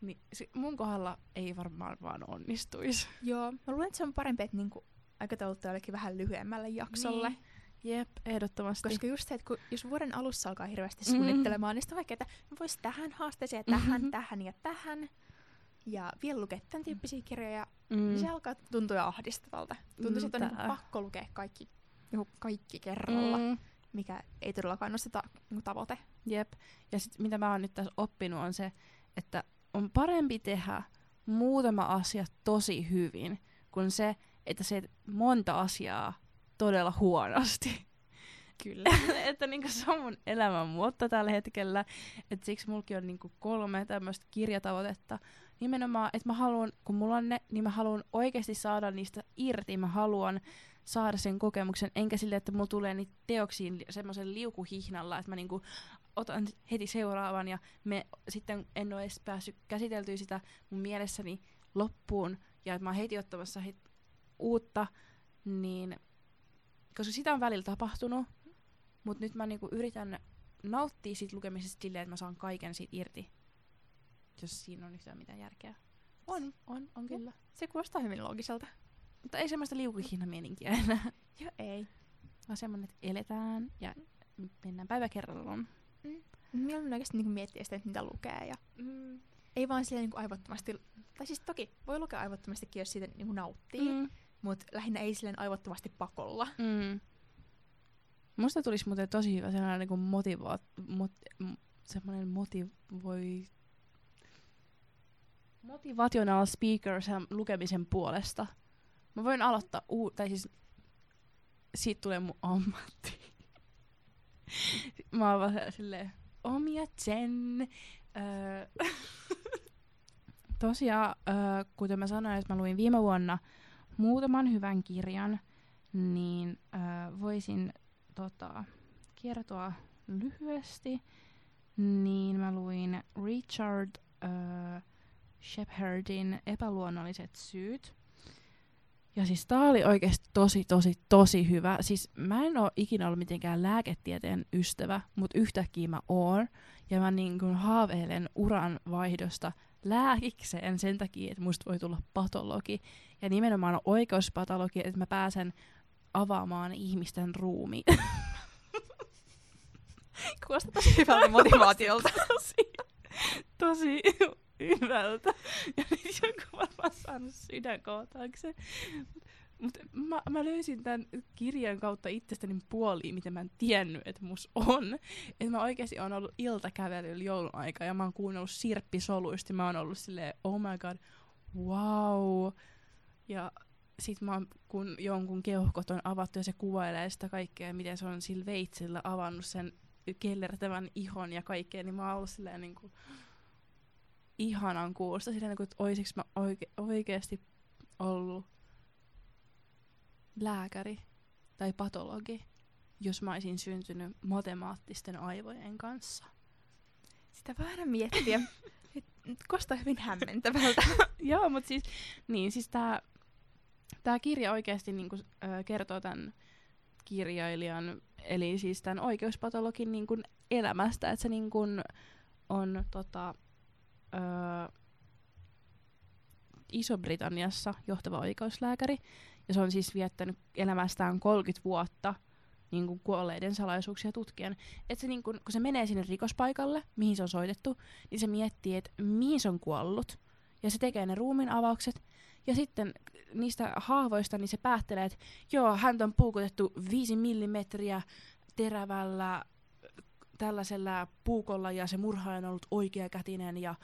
Speaker 1: niin se, mun kohdalla ei varmaan vaan onnistuisi.
Speaker 2: Joo, mä luulen, että se on parempi, että niinku aikataulut jollekin vähän lyhyemmälle jaksolle. Niin.
Speaker 1: Jep, ehdottomasti.
Speaker 2: Koska just se, että kun, jos vuoden alussa alkaa hirveästi suunnittelemaan, mm. niin sitten vaikka, että voisi tähän haasteeseen, tähän, mm-hmm. tähän ja tähän, ja vielä lukea tämän tyyppisiä kirjoja, mm. niin se alkaa tuntua ahdistavalta. Tuntuu, että on niin pakko lukea kaikki, kaikki kerralla, mm. mikä ei todellakaan ole se ta- niinku tavoite.
Speaker 1: Jep. Ja sit, mitä mä oon nyt tässä oppinut on se, että on parempi tehdä muutama asia tosi hyvin, kuin se, että se monta asiaa todella huonosti.
Speaker 2: Kyllä.
Speaker 1: että niinku se on mun elämän muotta tällä hetkellä. Et siksi mulki on niinku kolme tämmöistä kirjatavoitetta nimenomaan, että mä haluan, kun mulla on ne, niin mä haluan oikeasti saada niistä irti. Mä haluan saada sen kokemuksen, enkä sille, että mulla tulee niitä teoksiin semmoisen liukuhihnalla, että mä niinku otan heti seuraavan ja me sitten en ole edes päässyt käsiteltyä sitä mun mielessäni loppuun ja että mä oon heti ottamassa heti uutta, niin koska sitä on välillä tapahtunut, mutta nyt mä niinku yritän nauttia siitä lukemisesta silleen, että mä saan kaiken siitä irti jos siinä on yhtään mitään järkeä.
Speaker 2: On, on, on kyllä.
Speaker 1: Se kuulostaa hyvin loogiselta. Mutta ei semmoista liukuhihna-mieninkiä enää.
Speaker 2: Joo, ei.
Speaker 1: Vaan semmoinen, että eletään ja mennään päivä kerrallaan.
Speaker 2: Mm. Mieluummin oikeasti niin miettiä sitä, että mitä lukee. Ja mm. Ei vaan silleen niin aivottomasti, tai siis toki voi lukea aivottomastikin, jos siitä niin nauttii, mm. Mutta lähinnä ei silleen aivottomasti pakolla.
Speaker 1: Mm. Musta tulisi muuten tosi hyvä sellainen niin motivaat, mot, semmoinen motivoi, motivational speaker sen lukemisen puolesta. Mä voin aloittaa uu... Tai siis... Siitä tulee mun ammatti. mä oon vaan silleen... Omia sen. Öö, tosiaan, öö, kuten mä sanoin, että mä luin viime vuonna muutaman hyvän kirjan, niin öö, voisin tota, kertoa lyhyesti. Niin mä luin Richard öö, Shepherdin epäluonnolliset syyt. Ja siis tää oli oikeasti tosi, tosi, tosi hyvä. Siis mä en oo ikinä ollut mitenkään lääketieteen ystävä, mutta yhtäkkiä mä oon. Ja mä niin kuin haaveilen uran vaihdosta lääkikseen sen takia, että musta voi tulla patologi. Ja nimenomaan oikeuspatologi, että mä pääsen avaamaan ihmisten ruumi.
Speaker 2: Kuulostaa tosi hyvältä motivaatiolta.
Speaker 1: tosi, tosi hyvältä. Ja nyt joku varmaan saanut sydänkohtauksen. Mutta mä, mä löysin tämän kirjan kautta itsestäni puoliin, mitä mä en tiennyt, että mus on. Että mä oikeasti on ollut iltakävelyllä joulun aika ja mä oon kuunnellut sirppisoluista. Mä oon ollut silleen, oh my god, wow. Ja sit mä oon, kun jonkun keuhkot on avattu ja se kuvailee sitä kaikkea, miten se on sillä veitsillä avannut sen kellertävän ihon ja kaikkea, niin mä oon ollut silleen niin kuin, ihanan kuulosta silleen, niin kuin, että oisiks mä oike- oikeasti ollut lääkäri tai patologi, jos mä olisin syntynyt matemaattisten aivojen kanssa.
Speaker 2: Sitä aina miettiä. Kosta hyvin hämmentävältä.
Speaker 1: Joo, mutta siis, niin, siis tää, tää kirja oikeasti niinku, äh, kertoo tämän kirjailijan, eli siis tämän oikeuspatologin niinku, elämästä, että se niinku, on tota, ö, Iso-Britanniassa johtava oikeuslääkäri, ja se on siis viettänyt elämästään 30 vuotta niin kuin kuolleiden salaisuuksia tutkien. Että se, niin kun, kun se menee sinne rikospaikalle, mihin se on soitettu, niin se miettii, että mihin se on kuollut. Ja se tekee ne ruumin avaukset. Ja sitten niistä haavoista niin se päättelee, että joo, hän on puukotettu 5 millimetriä terävällä tällaisella puukolla ja se murhaaja on ollut oikeakätinen ja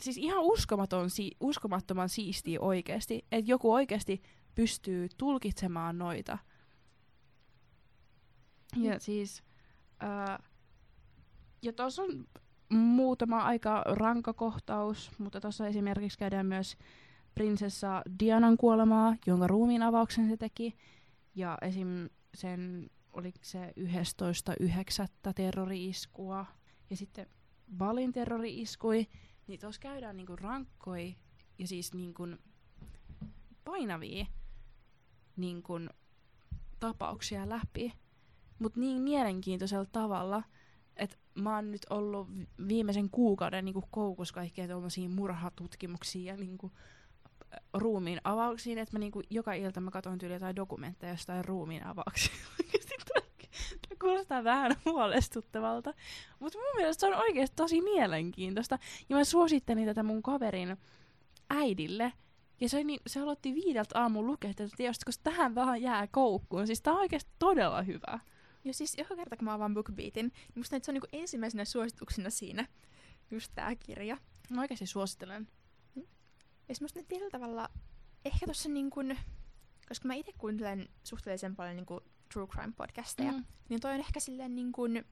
Speaker 1: siis ihan uskomaton, si- uskomattoman siistiä oikeasti, että joku oikeasti pystyy tulkitsemaan noita. Ja mm. siis, ää, ja tuossa on muutama aika ranka kohtaus, mutta tuossa esimerkiksi käydään myös prinsessa Dianan kuolemaa, jonka ruumiin avauksen se teki. Ja esim. sen, oliko se 11.9. terrori-iskua. Ja sitten Balin terrori-iskui. Niin tuossa käydään niinku rankkoi ja siis niinku painavia niinku tapauksia läpi, mutta niin mielenkiintoisella tavalla, että mä oon nyt ollut viimeisen kuukauden niinku koukus kaikkea tuommoisia murhatutkimuksia ja niinku ruumiin avauksiin, että mä niinku joka ilta mä katson tyyli jotain dokumentteja jostain ruumiin avauksia. Tämä kuulostaa vähän huolestuttavalta. Mutta mun mielestä se on oikeasti tosi mielenkiintoista. Ja mä suosittelin tätä mun kaverin äidille. Ja se, niin, se aloitti viideltä aamun lukea tätä teosta, koska tähän vähän jää koukkuun. Siis tää on oikeasti todella hyvä.
Speaker 2: Ja siis joka kerta kun mä avaan BookBeatin, niin musta se on niinku ensimmäisenä suosituksena siinä just tää kirja.
Speaker 1: Mä oikeasti suosittelen.
Speaker 2: Ja semmoista tietyllä tavalla, ehkä tossa niin kuin, koska mä itse kuuntelen suhteellisen paljon niin kuin true crime podcasteja, mm. niin toi on ehkä silleen niin kuin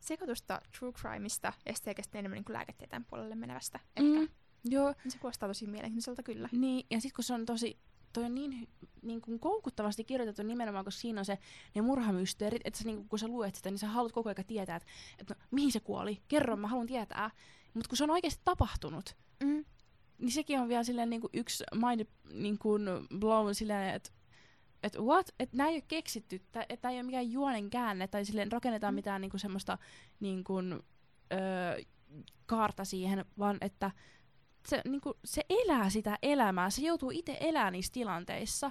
Speaker 2: sekoitusta true crimeista ja sitten enemmän niin kuin lääketieteen puolelle menevästä. Ehkä. Mm.
Speaker 1: Joo.
Speaker 2: Niin se kuulostaa tosi mielenkiintoiselta kyllä.
Speaker 1: Niin, ja sitten kun se on tosi, toi on niin, niin kuin koukuttavasti kirjoitettu nimenomaan, koska siinä on se, ne murhamysteerit, että sä, niin kuin, kun sä luet sitä, niin sä haluat koko ajan tietää, että, että no, mihin se kuoli, kerro, mä haluan tietää. Mutta kun se on oikeasti tapahtunut, mm. Niin sekin on vielä silleen niin kuin yksi mind niin kuin blown silleen, että että what? Että nämä ei ole keksitty, että tämä ei ole mikään juonen käänne, tai silleen rakennetaan mm. mitään niinku semmoista niinku, öö, kaarta siihen, vaan että se, niinku, se elää sitä elämää, se joutuu itse elämään niissä tilanteissa,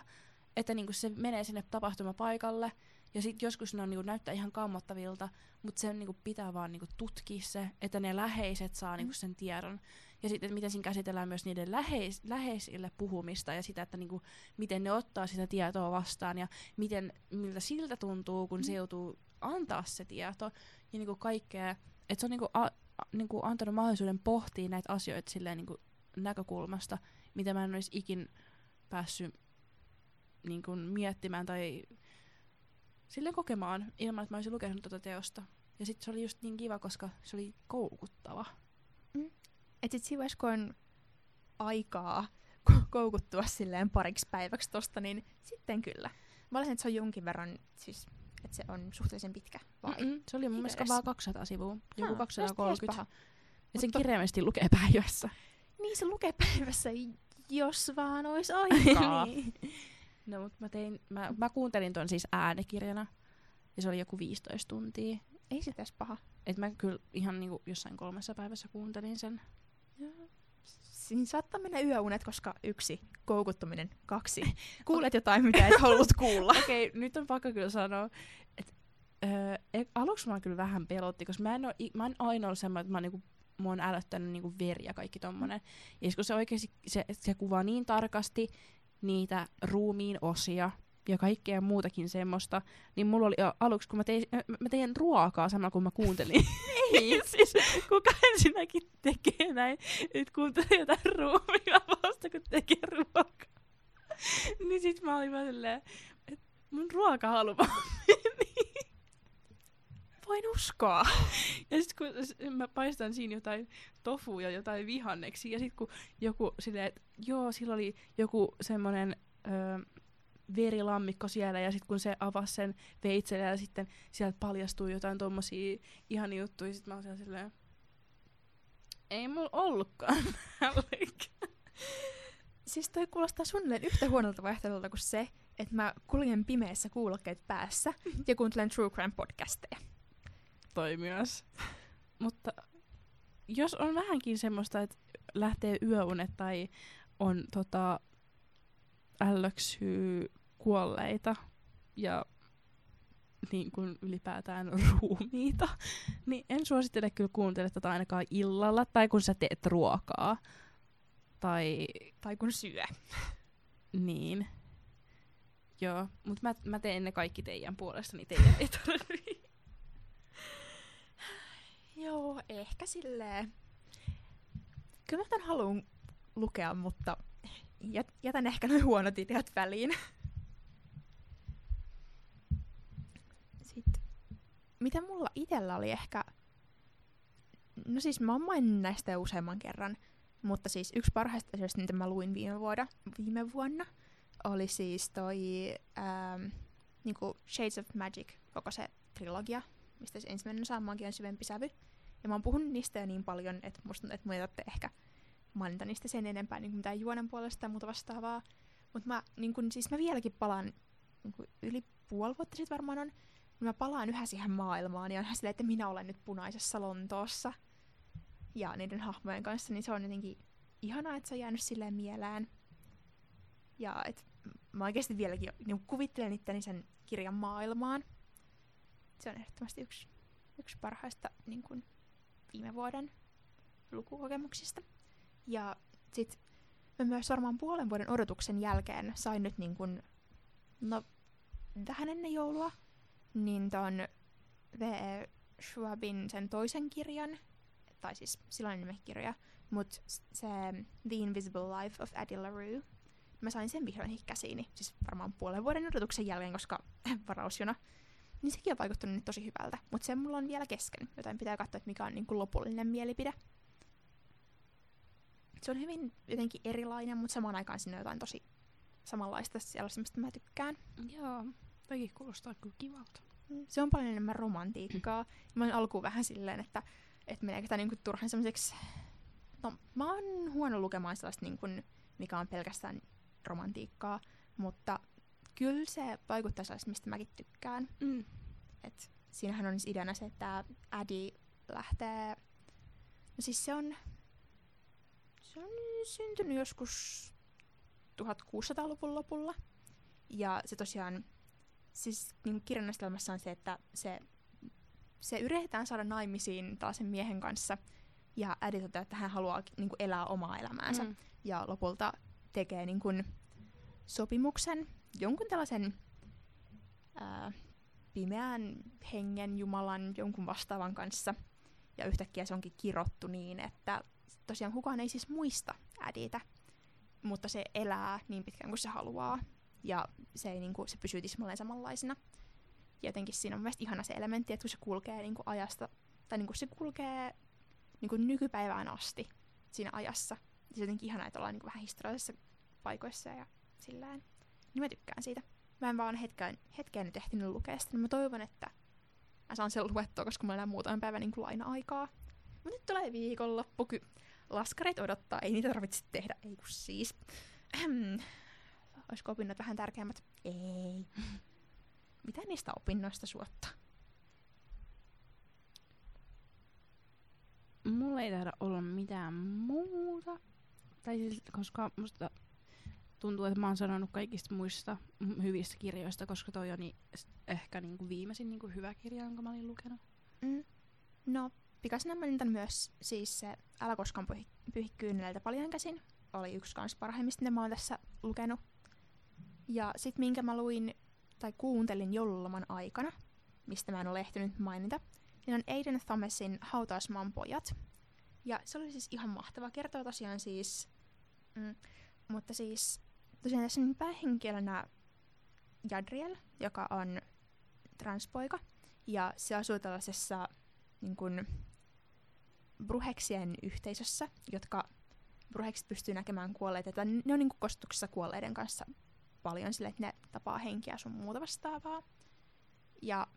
Speaker 1: että niinku, se menee sinne tapahtumapaikalle, ja sitten joskus ne on, niinku, näyttää ihan kammottavilta, mutta sen niinku, pitää vaan niinku, tutkia se, että ne läheiset saa mm. niinku, sen tiedon. Ja sitten, miten siinä käsitellään myös niiden läheis, läheisille puhumista ja sitä, että niinku, miten ne ottaa sitä tietoa vastaan ja miten, miltä siltä tuntuu, kun se mm. joutuu antaa se tieto ja niinku kaikkea. Että se on niinku, a, a, niinku antanut mahdollisuuden pohtia näitä asioita silleen niinku näkökulmasta, mitä mä en olisi ikin päässyt niinku miettimään tai silleen kokemaan ilman, että mä olisin lukenut tuota teosta. Ja sitten se oli just niin kiva, koska se oli koukuttava.
Speaker 2: Et sit siinä kun on aikaa koukuttua silleen pariksi päiväksi tosta, niin sitten kyllä. Mä olisin, että se on jonkin verran, siis, että se on suhteellisen pitkä. Vai?
Speaker 1: Mm-mm, se oli mun mielestä vaan 200 sivua, joku Haa, 230. Ja sen kirjaimesti lukee päivässä.
Speaker 2: Niin, se lukee päivässä Jos vaan olisi aikaa.
Speaker 1: niin. No, mutta mä, tein, mä, mä kuuntelin ton siis äänikirjana. Ja se oli joku 15 tuntia.
Speaker 2: Ei se tässä paha.
Speaker 1: Et mä kyllä ihan niinku jossain kolmessa päivässä kuuntelin sen.
Speaker 2: Siinä saattaa mennä yöunet, koska yksi, koukuttuminen, kaksi, kuulet jotain, mitä et halunnut kuulla.
Speaker 1: Okei, okay, nyt on pakko kyllä sanoa, että öö, aluksi mä kyllä vähän pelotti, koska mä en, oo, mä en aina ollut semmoinen, että mä oon niinku mua on älyttänyt niinku veri ja kaikki tommonen. Ja kun se oikeasti, se, se kuvaa niin tarkasti niitä ruumiin osia ja kaikkea muutakin semmoista, niin mulla oli aluksi, kun mä tein, mä tein ruokaa samalla kun mä kuuntelin.
Speaker 2: Ei.
Speaker 1: siis kuka ensinnäkin tekee näin, että kuuntelee jotain ruumia vasta kun tekee ruokaa. niin sit mä olin vaan silleen, että mun ruoka haluaa
Speaker 2: voin uskoa.
Speaker 1: Ja sitten kun mä paistan siinä jotain tofu ja jotain vihanneksi, ja sitten kun joku silleen, että joo, sillä oli joku semmoinen öö, verilammikko siellä, ja sitten kun se avasi sen veitsellä, ja sitten sieltä paljastui jotain tommosia ihan juttuja, sitten mä olin silleen, ei mulla ollutkaan.
Speaker 2: Siis toi kuulostaa suunnilleen yhtä huonolta vaihtoehdolta kuin se, että mä kuljen pimeässä kuulokkeet päässä ja kuuntelen True Crime podcasteja
Speaker 1: toi myös. Mutta jos on vähänkin semmoista, että lähtee yöunet tai on tota, ällöksyy kuolleita ja niin kuin ylipäätään ruumiita, niin en suosittele kyllä kuuntele tätä ainakaan illalla tai kun sä teet ruokaa. Tai,
Speaker 2: tai kun syö.
Speaker 1: niin. Joo, mutta mä, mä teen ne kaikki teidän puolesta, niin teidän ei.
Speaker 2: Joo, ehkä silleen. Kyllä mä tämän haluan lukea, mutta jätän ehkä noin huonot ideat väliin. Sitten, mitä mulla itellä oli ehkä... No siis mä oon näistä jo useamman kerran, mutta siis yksi parhaista asioista, mitä mä luin viime, vuoda, viime vuonna, oli siis toi ähm, niinku Shades of Magic, koko se trilogia, mistä se ensimmäinen osa on syvempi sävy. Ja mä oon puhunut niistä jo niin paljon, että musta että mun ehkä mainita niistä sen enempää niin mitään juonen puolesta tai muuta vastaavaa. Mutta mä, niin kun, siis mä vieläkin palaan, niin kun yli puoli vuotta sitten varmaan on, niin mä palaan yhä siihen maailmaan ja on silleen, että minä olen nyt punaisessa Lontoossa ja niiden hahmojen kanssa, niin se on jotenkin ihanaa, että se on jäänyt silleen mieleen. Ja et mä oikeasti vieläkin niin kuvittelen itteni sen kirjan maailmaan. Se on ehdottomasti yksi, yksi parhaista niin kun, viime vuoden lukukokemuksista. Ja sit mä myös varmaan puolen vuoden odotuksen jälkeen sain nyt niin kun, no vähän ennen joulua, niin ton V.E. Schwabin sen toisen kirjan, tai siis silloin nimekirja, mutta se The Invisible Life of Addie LaRue, mä sain sen vihdoin käsiini, siis varmaan puolen vuoden odotuksen jälkeen, koska varausjona niin sekin on vaikuttanut nyt tosi hyvältä. Mutta se mulla on vielä kesken, joten pitää katsoa, että mikä on niinku lopullinen mielipide. Se on hyvin jotenkin erilainen, mutta samaan aikaan siinä on jotain tosi samanlaista sellaista, mistä mä tykkään.
Speaker 1: Joo, toki kuulostaa kyllä kivalta.
Speaker 2: Mm. Se on paljon enemmän romantiikkaa. Mä olin alkuun vähän silleen, että, että meneekö tämä niinku turhan semmoiseksi... No, mä oon huono lukemaan sellaista, niinku, mikä on pelkästään romantiikkaa, mutta kyllä se vaikuttaa sellaista, mistä mäkin tykkään. Mm. Et siinähän on siis ideana se, että Adi lähtee... No siis se on... Se on syntynyt joskus 1600-luvun lopulla. Ja se tosiaan... Siis niin kirjannastelmassa on se, että se, se yritetään saada naimisiin tällaisen miehen kanssa. Ja Adi toteaa, että hän haluaa niin kuin, elää omaa elämäänsä. Mm. Ja lopulta tekee niin kuin, sopimuksen jonkun tällaisen ää, pimeän hengen, jumalan, jonkun vastaavan kanssa. Ja yhtäkkiä se onkin kirottu niin, että tosiaan kukaan ei siis muista äditä, mutta se elää niin pitkään kuin se haluaa. Ja se, ei, niin kuin, se pysyy tismalleen samanlaisena. Ja jotenkin siinä on mielestäni ihana se elementti, että kun se kulkee niin kuin ajasta, tai niin kuin se kulkee niin kuin nykypäivään asti siinä ajassa. Se on jotenkin ihana, että ollaan niin kuin vähän historiallisissa paikoissa ja sillään niin mä tykkään siitä. Mä en vaan hetkeen, hetkeen nyt ehtinyt lukea sitä, niin mä toivon, että mä saan sen luettua, koska mulla enää muutaman päivän niin laina-aikaa. Mutta nyt tulee viikonloppu, ky- laskarit odottaa, ei niitä tarvitse tehdä, ei kun siis. Olisiko opinnot vähän tärkeämmät? Ei. Mitä niistä opinnoista suottaa?
Speaker 1: Mulla ei taida olla mitään muuta. Tai siis, koska musta tuntuu, että mä oon sanonut kaikista muista hyvistä kirjoista, koska toi on niin, ehkä niinku viimeisin niinku hyvä kirja, jonka mä olin lukenut.
Speaker 2: Mm. No, pikasena mä myös siis se Älä koskaan pyhi, pyhi paljon käsin. Oli yksi kans parhaimmista, mitä mä oon tässä lukenut. Ja sit minkä mä luin tai kuuntelin joululoman aikana, mistä mä en ole ehtinyt mainita, niin on Aiden Thomasin Hautausmaan pojat. Ja se oli siis ihan mahtava. Kertoo tosiaan siis, mm, mutta siis tosiaan tässä on päähenkilönä Jadriel, joka on transpoika. Ja se asuu tällaisessa niin kuin, bruheksien yhteisössä, jotka bruheksit pystyy näkemään kuolleita. Tai ne on niin kuin kostuksessa kuolleiden kanssa paljon sille, että ne tapaa henkiä sun muuta vastaavaa. Ja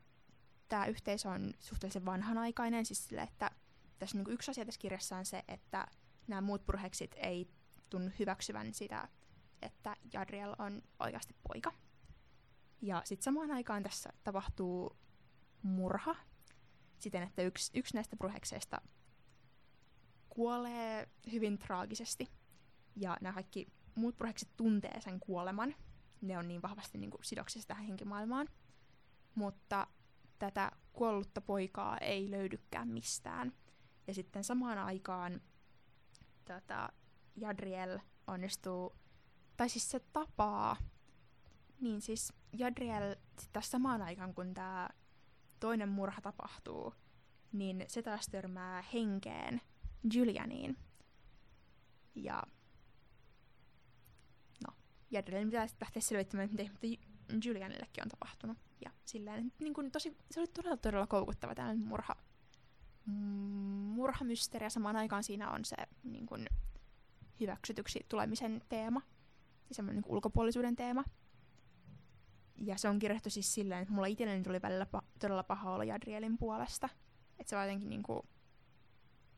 Speaker 2: tämä yhteisö on suhteellisen vanhanaikainen, siis sille, että tässä niin yksi asia tässä kirjassa on se, että nämä muut bruheksit ei tunnu hyväksyvän sitä, että Jadriel on oikeasti poika. Ja sitten samaan aikaan tässä tapahtuu murha siten, että yksi, yksi näistä bruhekseista kuolee hyvin traagisesti. Ja nämä kaikki muut bruhekset tuntee sen kuoleman. Ne on niin vahvasti niin kuin, sidoksissa tähän henkimaailmaan. Mutta tätä kuollutta poikaa ei löydykään mistään. Ja sitten samaan aikaan tota, Jadriel onnistuu, tai siis se tapaa, niin siis Jadriel tässä samaan aikaan, kun tämä toinen murha tapahtuu, niin se taas törmää henkeen Julianiin. Ja no, Jadriel pitää sitten lähteä selvittämään, mitä Julianillekin on tapahtunut. Ja silleen, niin kuin tosi, se oli todella, todella koukuttava tällainen murha, murhamysteeri, ja samaan aikaan siinä on se niin kuin, hyväksytyksi tulemisen teema, ja semmoinen niin ulkopuolisuuden teema. Ja se on kirjoitettu siis silleen, että mulla itselleni tuli välillä pa- todella paha olla Jadrielin puolesta. Että se var jotenkin niinku,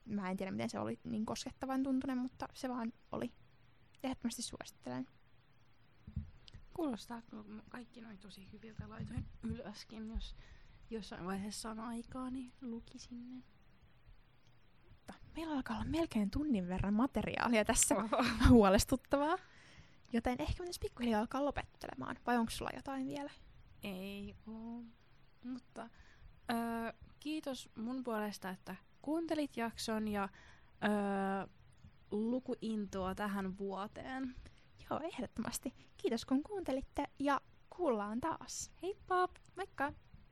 Speaker 2: mä en tiedä miten se oli niin koskettavan tuntunen, mutta se vaan oli. Ehdottomasti suosittelen.
Speaker 1: Kuulostaa kaikki noin tosi hyviltä. Laitoin ylöskin, jos jossain vaiheessa on aikaa, niin lukisin ne.
Speaker 2: Mutta meillä alkaa olla melkein tunnin verran materiaalia tässä. Oho. Huolestuttavaa. Joten ehkä pitäisi pikkuhiljaa alkaa lopettelemaan. Vai onko sulla jotain vielä?
Speaker 1: Ei oo. Mutta öö, kiitos mun puolesta, että kuuntelit jakson ja öö, lukuintoa tähän vuoteen.
Speaker 2: Joo, ehdottomasti. Kiitos kun kuuntelitte ja kuullaan taas.
Speaker 1: Heippa!
Speaker 2: Moikka!